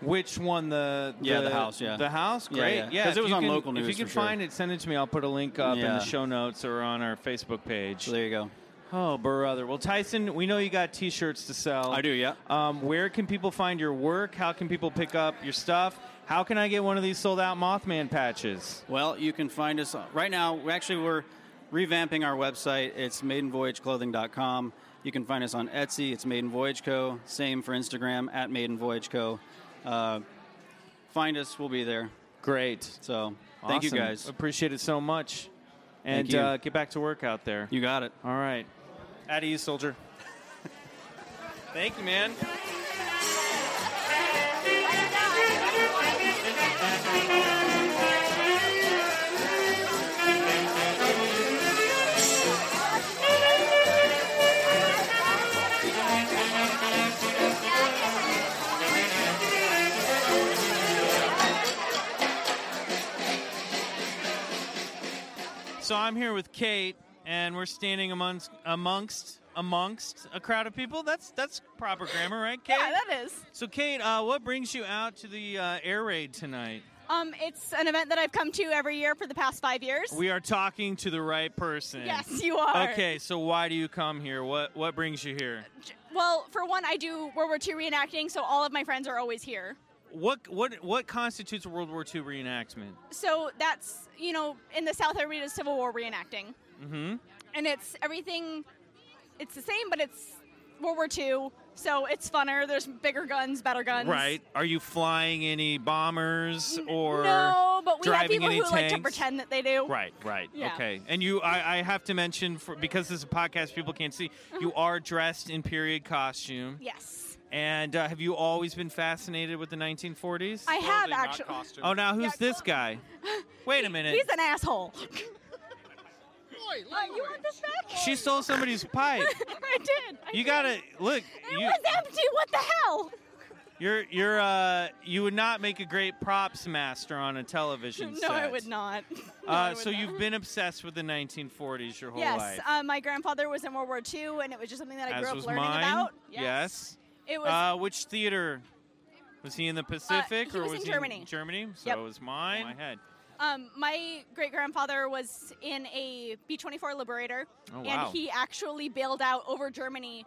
Which one? The, yeah, the house. Yeah, The house. Yeah, Great. yeah. Yeah, 'Cause it was on can- local news If you can for sure. find it, send it to me. I'll put a link up in the show notes or on our Facebook page. there you go. Oh, brother. Well, Tyson, we know you got T-shirts to sell. I do, yeah. Um, where can people find your work? How can people pick up your stuff? How can I get one of these sold-out Mothman patches? Well, you can find us right now. We actually we're revamping our website. It's maidenvoyageclothing.com. You can find us on Etsy. It's Maiden Voyage Co. Same for Instagram at Maiden Voyage Co. Uh, find us. We'll be there. Great. So thank you guys. Appreciate it so much. And. Uh, get back to work out there. You got it. All right. At ease, soldier. Thank you, man. So I'm here with Kate, and we're standing amongst amongst amongst a crowd of people. That's that's proper grammar, right, Kate? Yeah, that is. So, Kate, uh, what brings you out to the uh, air raid tonight? Um, it's an event that I've come to every year for the past five years. We are talking to the right person. Yes, you are. Okay, so why do you come here? What what brings you here? Well, for one, I do World War II reenacting, so all of my friends are always here. What what what constitutes a World War II reenactment? So that's you know in the South does Civil War reenacting, Mm-hmm. and it's everything. It's the same, but it's World War II, so it's funner. There's bigger guns, better guns. Right. Are you flying any bombers or no, but we have people who like to pretend that they do. Right, right. Yeah. Okay. And you, I, I have to mention, for, because this is a podcast, people can't see, you are dressed in period costume. Yes. And uh, have you always been fascinated with the 1940s? I have actually. Oh, now who's this guy? Wait a minute. He's an asshole. Uh, you want this back? She stole somebody's pipe. I did. I You did. gotta look. It You, was empty. What the hell? you're, you're, uh, you would not make a great props master on a television set. No. I would not. No, Uh, I would so not. you've been obsessed with the 1940s your whole yes, life. uh, my grandfather was in World War II, and it was just something that I As grew up was learning mine. about. Yes. It was. Uh, which theater? Was he in the Pacific he or was was in he Germany. in Germany? So Yep. it was mine. My head. Um, my great grandfather was in a B 24 Liberator, Oh, and he actually bailed out over Germany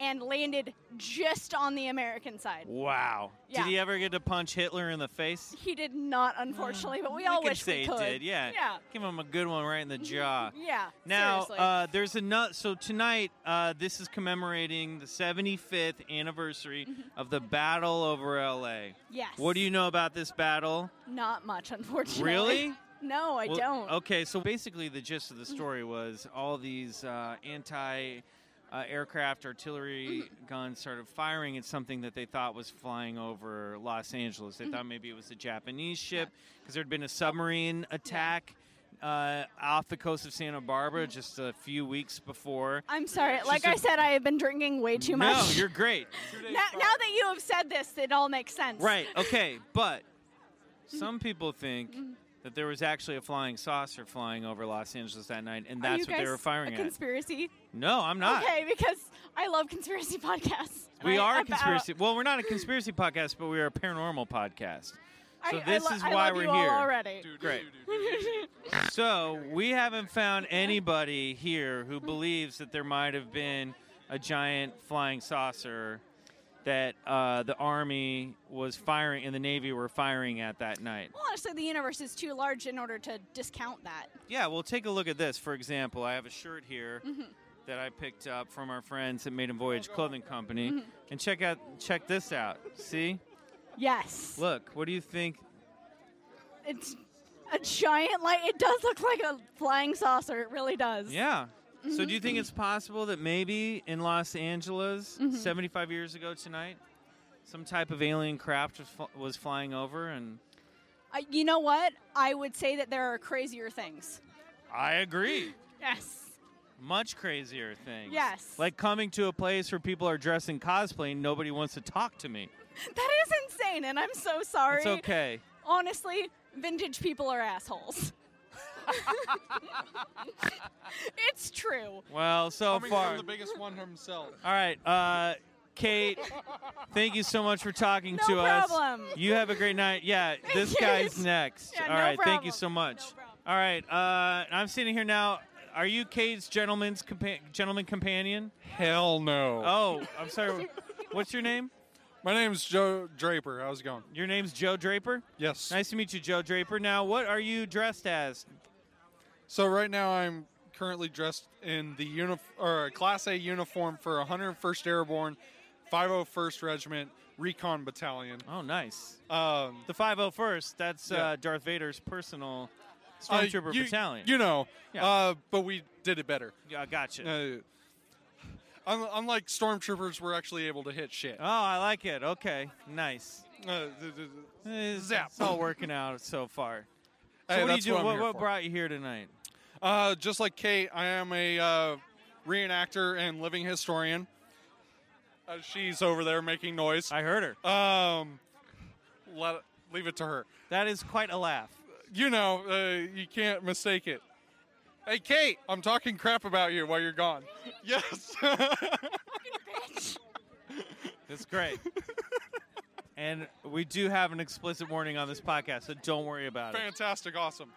and landed just on the American side. Wow. Yeah. Did he ever get to punch Hitler in the face? He did not, unfortunately, but we all wish say we he could. did. Yeah. Yeah. Give him a good one right in the jaw. Yeah. Now, uh, there's another. So tonight, uh, this is commemorating the 75th anniversary of the battle over LA. Mm-hmm. Yes. What do you know about this battle? Not much, unfortunately. Really? no, I Well, don't. Okay, so basically, the gist of the story was all these uh, anti. Uh, aircraft artillery guns started firing at something that they thought was flying over Los Angeles. They thought maybe it was a Japanese ship because there had been a submarine attack uh, off the coast of Santa Barbara just a few weeks before. I'm sorry. She Like I said- said, I have been drinking way too much. No, you're great. now, now that you have said this, it all makes sense. Right. Okay. But some people think that there was actually a flying saucer flying over Los Angeles that night, and Are that's you what they were firing a at. conspiracy? No, I'm not. Okay, because I love conspiracy podcasts. We I- are a about- conspiracy. Well, we're not a conspiracy podcast, but we are a paranormal podcast. So I- I this lo- is I why love we're you all here. already. Great. So we haven't found anybody here who believes that there might have been a giant flying saucer that uh, the Army was firing and the Navy were firing at that night. Well, honestly, the universe is too large in order to discount that. Yeah, well, take a look at this. For example, I have a shirt here Mhm. that I picked up from our friends at Maiden Voyage Clothing Company, Mhm. and check out check this out. See, Yes. look. What do you think? It's a giant light. It does look like a flying saucer. It really does. Yeah. So, do you think it's possible that maybe in Los Angeles, Mhm. 75 years ago tonight, some type of alien craft was, fl- was flying over? And Uh, you know what? I would say that there are crazier things. I agree. Yes. Much crazier things. Yes. Like coming to a place where people are dressed in cosplay and nobody wants to talk to me. That is insane, and I'm so sorry. It's okay. Honestly, vintage people are assholes. it's true. Well, so Coming far. from the biggest one himself. All right, uh, Kate. Thank you so much for talking No to us. You have a great night. Yeah, this you. guy's next. Yeah, All no right, thank you so much. All right, uh, I'm sitting here now. Are you Kate's gentleman's compa- gentleman companion? Hell no. Oh, I'm sorry. What's your name? My name's Joe Draper. How's it going? Your name's Joe Draper. Yes. Nice to meet you, Joe Draper. Now, what are you dressed as? So right now I'm currently dressed in the uni- or Class A uniform for 101st Airborne, 501st Regiment Recon Battalion. Oh, nice. Um, The 501st. That's Yeah. uh, Darth Vader's personal uh, stormtrooper you, battalion. You know, Yeah. uh, but we did it better. Yeah, gotcha. Uh, un- unlike stormtroopers, we're actually able to hit shit. Oh, I like it. Okay, nice. Uh, Zap. it's all working out so far. So Hey, what do you that's do? what What, what brought you here tonight? Uh, just like Kate, I am a uh, reenactor and living historian. Uh, she's over there making noise. I heard her. Um, let leave it to her. That is quite a laugh. You know, uh, you can't mistake it. Hey, Kate, I'm talking crap about you while you're gone. Yes. That's great. and we do have an explicit warning on this podcast, so don't worry about it. Fantastic, awesome.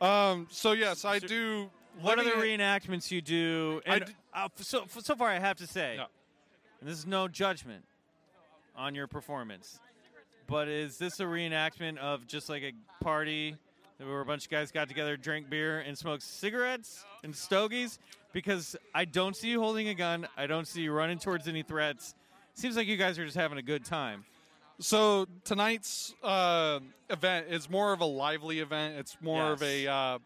Um, so yes, I do. What living other in- reenactments you do? I And d- uh, f- so f- so far, I have to say, and this is no judgment on your performance, but is this a reenactment of just like a party where a bunch of guys got together, drank beer, and smoked cigarettes and stogies? Because I don't see you holding a gun. I don't see you running towards any threats. Seems like you guys are just having a good time. So tonight's uh, event is more of a lively event. It's more of a uh,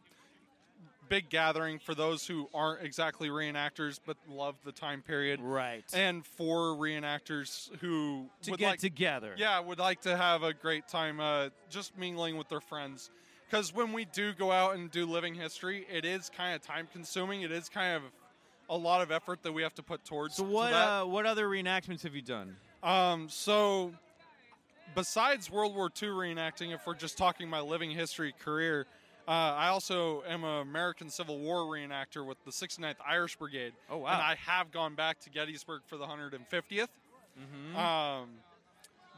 big gathering for those who aren't exactly reenactors but love the time period. Right. And for reenactors who To get like, together. Yeah, would like to have a great time uh, just mingling with their friends. Because when we do go out and do living history, it is kind of time consuming. It is kind of a lot of effort that we have to put towards. So to what that. uh, what other reenactments have you done? Um, so, besides World War II reenacting, if we're just talking my living history career, uh, I also am an American Civil War reenactor with the 69th Irish Brigade. Oh, wow. And I have gone back to Gettysburg for the 150th. Mhm. Um,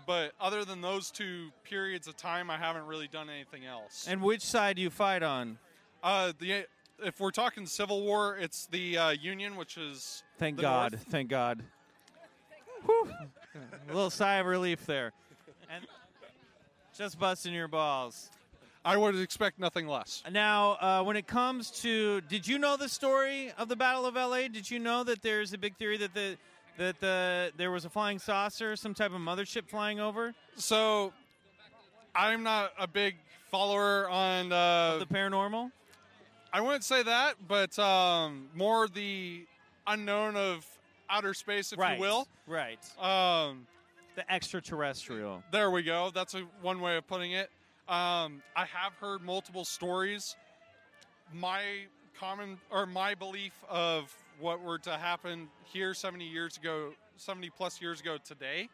but other than those two periods of time, I haven't really done anything else. And which side do you fight on? Uh, the if we're talking Civil War, it's the uh, Union, which is Thank the God. North. Thank God. Whew. A little sigh of relief there. And just busting your balls. I would expect nothing less. Now, uh, when it comes to, did you know the story of the Battle of LA? Did you know that there's a big theory that the that the there was a flying saucer, some type of mothership flying over? So, I'm not a big follower on uh, the paranormal. I wouldn't say that, but um, more the unknown of outer space, if Right. you will. Right. Um, the extraterrestrial. There we go. That's a, one way of putting it. Um, I have heard multiple stories. My common or my belief of what were to happen here 70 years ago, 70 plus years ago today,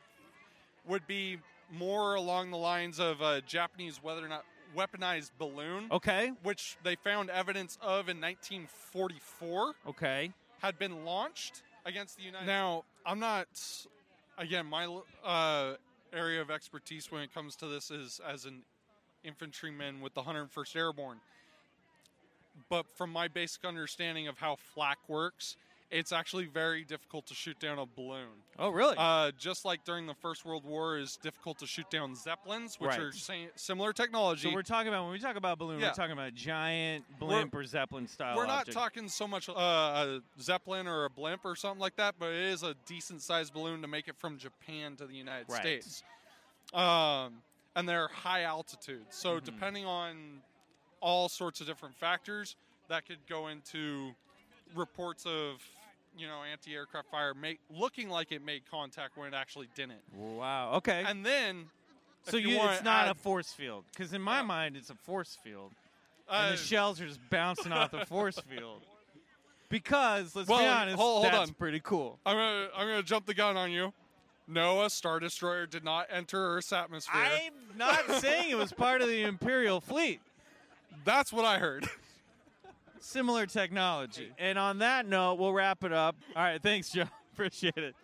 would be more along the lines of a Japanese whether or not weaponized balloon. Okay. Which they found evidence of in 1944 Okay. had been launched against the United Now, I'm not, again, my uh, area of expertise when it comes to this is as an infantryman with the 101st Airborne. But from my basic understanding of how flak works, it's actually very difficult to shoot down a balloon. Oh, really? Uh, just like during the First World War, is difficult to shoot down zeppelins, which Right. are sa- similar technology. So we're talking about when we talk about balloon, Yeah. we're talking about giant blimp or zeppelin style. We're not object. talking so much uh, a zeppelin or a blimp or something like that, but it is a decent sized balloon to make it from Japan to the United Right. States. Um, and they're high altitude, so Mm-hmm. depending on all sorts of different factors, that could go into reports of you know anti-aircraft fire make, looking like it made contact when it actually didn't. Wow. Okay. And then, so you, you, it's not a force field because in my mind it's a force field, and Uh, the shells are just bouncing off the force field. Because let's well, be honest, hold, hold that's on. pretty cool. I'm gonna I'm gonna jump the gun on you. No, a star destroyer did not enter Earth's atmosphere. I'm not saying it was part of the Imperial fleet. That's what I heard. Similar technology. And on that note, we'll wrap it up. All right, thanks, Joe. Appreciate it.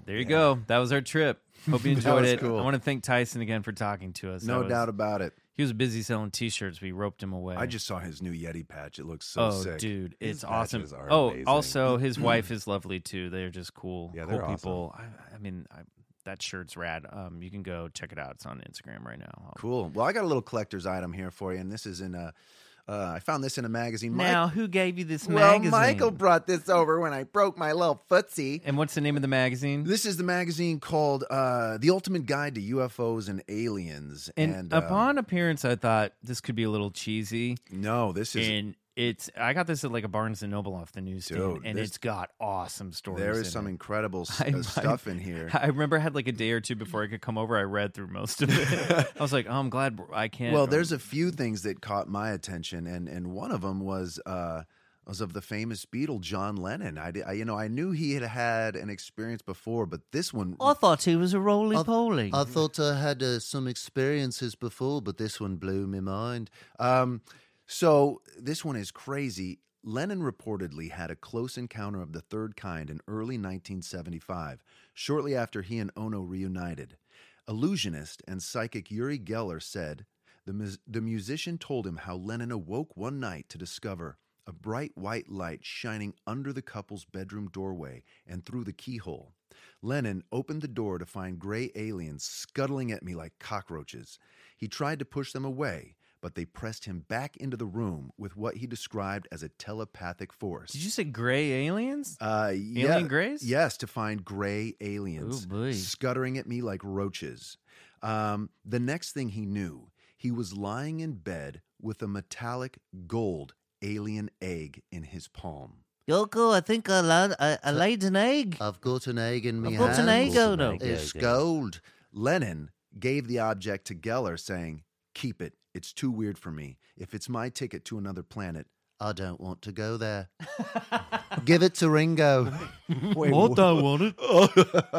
Right, there you Yeah. go. That was our trip. Hope you enjoyed it. cool. I want to thank Tyson again for talking to us. No was- doubt about it. He was busy selling T-shirts. We roped him away. I just saw his new Yeti patch. It looks so oh, sick. dude, His it's awesome. Oh, amazing. also his wife is lovely too. They're just cool. Yeah, cool they're awesome. people. I, I mean, I, that shirt's rad. Um, you can go check it out. It's on Instagram right now. Cool. Well, I got a little collector's item here for you, and this is in a. Uh, I found this in a magazine. Mike- Now, who gave you this magazine? well, magazine? Michael brought this over when I broke my little footsie. And what's the name of the magazine? This is the magazine called uh, "The Ultimate Guide to UFOs and Aliens." And, uh, upon appearance, I thought this could be a little cheesy. No, this is and it's. I got this at like a Barnes and Noble off the newsstand, Dude, and this- it's got awesome stories. there in is some it. incredible s- I- uh, I- stuff in here. I remember I had like a day or two before I could come over. I read through most of it. I was like, oh, I'm glad I can't. Well, there's a few things that caught my attention, and and one of them was uh, was of the famous Beatle John Lennon. I, di- I you know I knew he had had an experience before, but this one I thought he was a roly I- poly. I thought I had uh, some experiences before, but this one blew my mind. Um, so this one is crazy. Lennon reportedly had a close encounter of the third kind in early 1975, shortly after he and Ono reunited. Illusionist and psychic Uri Geller said the, mus- the musician told him how Lennon awoke one night to discover a bright white light shining under the couple's bedroom doorway and through the keyhole. Lennon opened the door to find gray aliens scuttling at me like cockroaches. He tried to push them away, but they pressed him back into the room with what he described as a telepathic force. Did you say gray aliens? Uh, yeah, Alien grays? Yes, to find gray aliens Ooh, boy. scuttering at me like roaches. Um, the next thing he knew, he was lying in bed with a metallic gold alien egg in his palm. Yoko, I think I, laid, I, I laid an egg. I've got an egg in me I've got an hand. egg, Odo. It's Yeah, yeah. gold. Lennon gave the object to Geller, saying, Keep it. It's too weird for me. If it's my ticket to another planet, I don't want to go there. Give it to Ringo. Wait, What wha- I want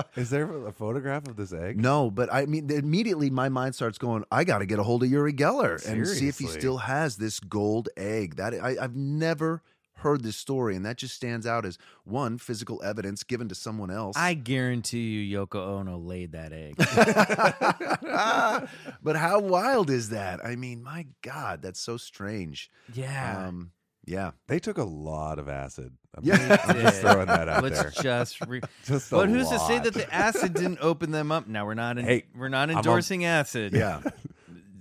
Is there a photograph of this egg? No, but I mean, immediately my mind starts going. I got to get a hold of Uri Geller and see if he Seriously. still has this gold egg. That I, I've never heard this story, and that just stands out as one physical evidence given to someone else. I guarantee you, Yoko Ono laid that egg. but how wild is that? I mean, my God, that's so strange. Yeah. Um, yeah. They took a lot of acid. I'm, Yeah. just, I'm just throwing that out Let's there. just, re- Just a but who's to say that the acid didn't open them up? Now we're not. In, Hey, we're not I'm a- endorsing acid. Yeah.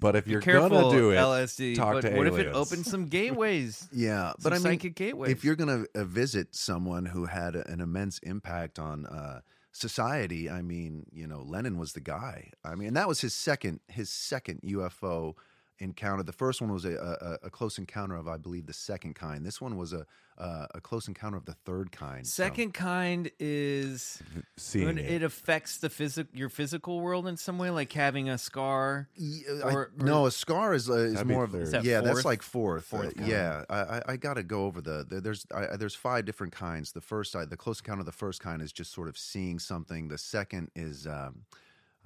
But if you're careful, gonna do it, LSD. talk but to what if it aliens. opens some gateways? Yeah, Some but I mean, psychic gateways. if you're going to uh, visit someone who had a- an immense impact on uh, society, I mean, you know, Lennon was the guy. I mean, and that was his second his second UFO encounter. The first one was a, a, a close encounter of, I believe, the second kind. This one was a uh, a close encounter of the third kind. so- Second kind is seeing when it. it affects the physic your physical world in some way, like having a scar. I- or- or- no, a scar is, uh, is more of third. Is that yeah, that's like fourth. Fourth Uh, yeah, I, I, I got to go over the, the there's I, I- there's five different kinds. The first side, the close encounter of the first kind is just sort of seeing something. The second is um,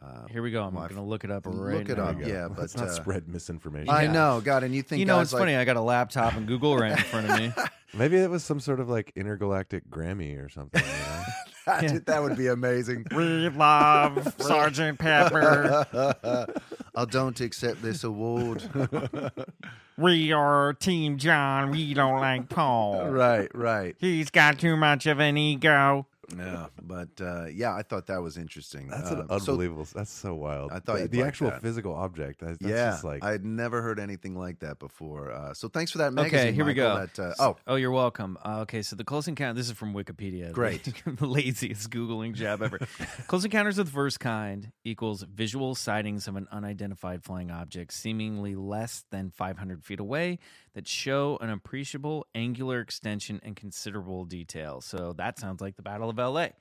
uh, Here we go. I'm well, going to look it up right look it now. up. Yeah, but Let's not uh, spread misinformation. I Yeah. know, God, and you think You know, guys it's like, funny. I got a laptop and Google right in front of me. Maybe it was some sort of like intergalactic Grammy or something. You know? that, that would be amazing. We love Sergeant Pepper. I don't accept this award. We are Team John. We don't like Paul. right, right. He's got too much of an ego. Yeah, but uh, yeah, I thought that was interesting. That's Uh, an so- unbelievable. that's so wild. I thought the, the like actual that. physical object. That's, that's yeah, just like I'd never heard anything like that before. Uh, so thanks for that magazine. Okay, here we go. That, uh, oh, oh, you're welcome. Uh, okay, so the close encounter. This is from Wikipedia. Great. the laziest googling job ever. close encounters of the first kind equals visual sightings of an unidentified flying object, seemingly less than 500 feet away, that show an appreciable angular extension and considerable detail. So that sounds like the Battle of L.A.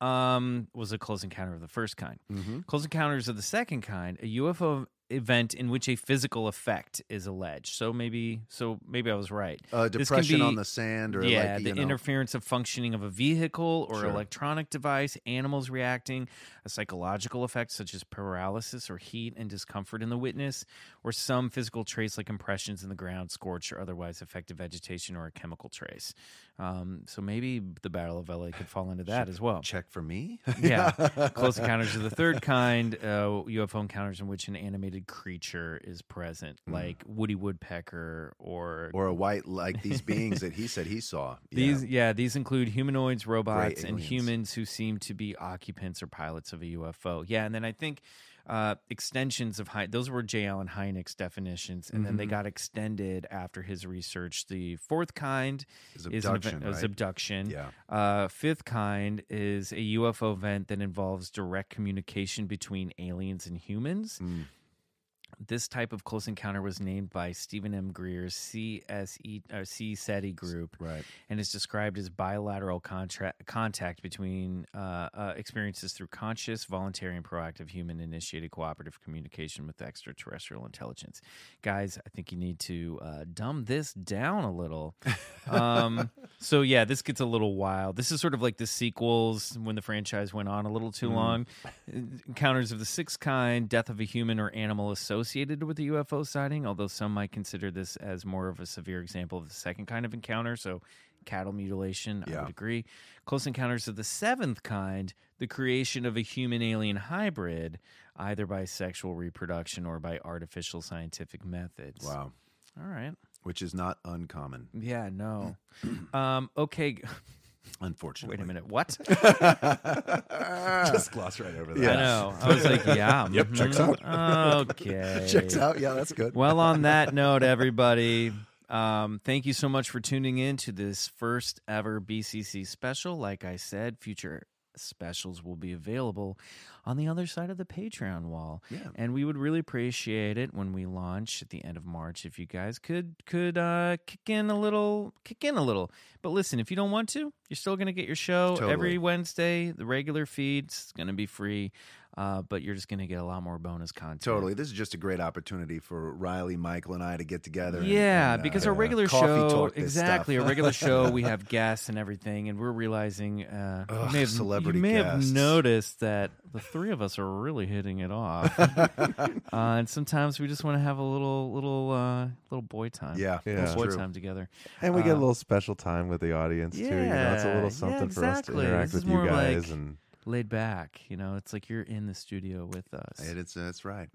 Um, was a close encounter of the first kind. Mm-hmm. Close encounters of the second kind, a UFO event in which a physical effect is alleged. So maybe, so maybe I was right. Uh, depression be- on the sand or, like, yeah, you the know- interference of functioning of a vehicle or Sure. electronic device, animals reacting, a psychological effect such as paralysis or heat and discomfort in the witness, or some physical trace like impressions in the ground, scorched or otherwise affected vegetation or a chemical trace. Um, so maybe the Battle of LA could fall into that as well. Check for me. yeah. Close encounters of the third kind, uh, UFO encounters in which an animated creature is present, like Woody Woodpecker or or a white like these beings that he said he saw. Yeah. these, yeah, these include humanoids, robots, and humans who seem to be occupants or pilots of a UFO. Yeah, and then I think uh, extensions of Hy- those were J. Allen Hynek's definitions, and then they Mhm. got extended after his research. The fourth kind Is is, abduction, event- is abduction. Yeah. Uh, fifth kind is a UFO event that involves direct communication between aliens and humans. Mm. This type of close encounter was named by Steven M. Greer's CSE or C SETI group, right, and is described as bilateral contact between uh, uh, experiences through conscious, voluntary, and proactive human-initiated cooperative communication with extraterrestrial intelligence. Guys, I think you need to uh, dumb this down a little. Um, so yeah, this gets a little wild. This is sort of like the sequels when the franchise went on a little too Mhm. long. Encounters of the sixth kind, death of a human or animal associated with the UFO sighting, although some might consider this as more of a severe example of the second kind of encounter. So, cattle mutilation, I would agree. Close encounters of the seventh kind, the creation of a human alien hybrid, either by sexual reproduction or by artificial scientific methods. Wow. All right. Which is not uncommon. Yeah, no. um, okay. Unfortunately. Wait a minute. What? Just gloss right over I that. know. I was like, yeah. Yep, checks out. Okay. Checks out. Yeah, that's good. Well, on that note, everybody, um, thank you so much for tuning in to this first ever BCC special. Like I said, future specials will be available on the other side of the Patreon wall. Yeah. And we would really appreciate it when we launch at the end of March if you guys could could uh kick in a little kick in a little. But listen, if you don't want to, you're still going to get your show Totally. every Wednesday, the regular feeds, it's going to be free. Uh, but you're just going to get a lot more bonus content. Totally. This is just a great opportunity for Riley, Michael, and I to get together. Yeah, and, uh, because our regular coffee show, talk this exactly, stuff. our regular show, we have guests and everything, and we're realizing uh, you may have, celebrity you may have noticed that the three of us are really hitting it off, uh, and sometimes we just want to have a little, little, uh, little boy time. Yeah, Yeah. little boy true. time together, And we get a Uh, little special time with the audience too. You know, it's a yeah, little yeah, something for us to interact This with you guys like and laid back. You know, it's like you're in the studio with us. Hey, It's, that's right.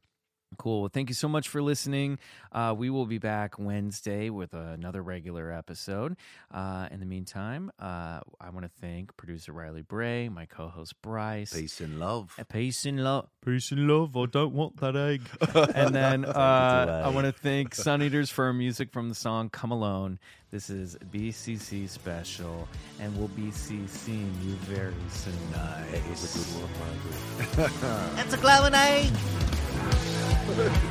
Cool. Well, thank you so much for listening. Uh, we will be back Wednesday with another regular episode. Uh, in the meantime, uh, I want to thank producer Riley Bray, my co-host Bryce. Peace and love. Uh, Peace and love. Peace and love. I don't want that egg. and then uh, I want to thank Sun Eaters for our music from the song "Come Alone." This is BCC special, and we'll be seeing you very soon. Nice. a good one, Margaret. That's a glowing egg. Thank you.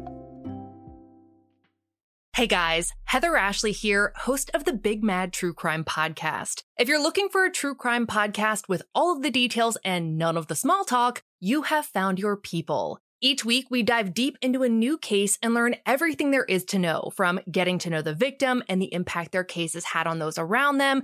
Hey guys, Heather Ashley here, host of the Big Mad True Crime Podcast. If you're looking for a true crime podcast with all of the details and none of the small talk, you have found your people. Each week, we dive deep into a new case and learn everything there is to know from getting to know the victim and the impact their case has had on those around them,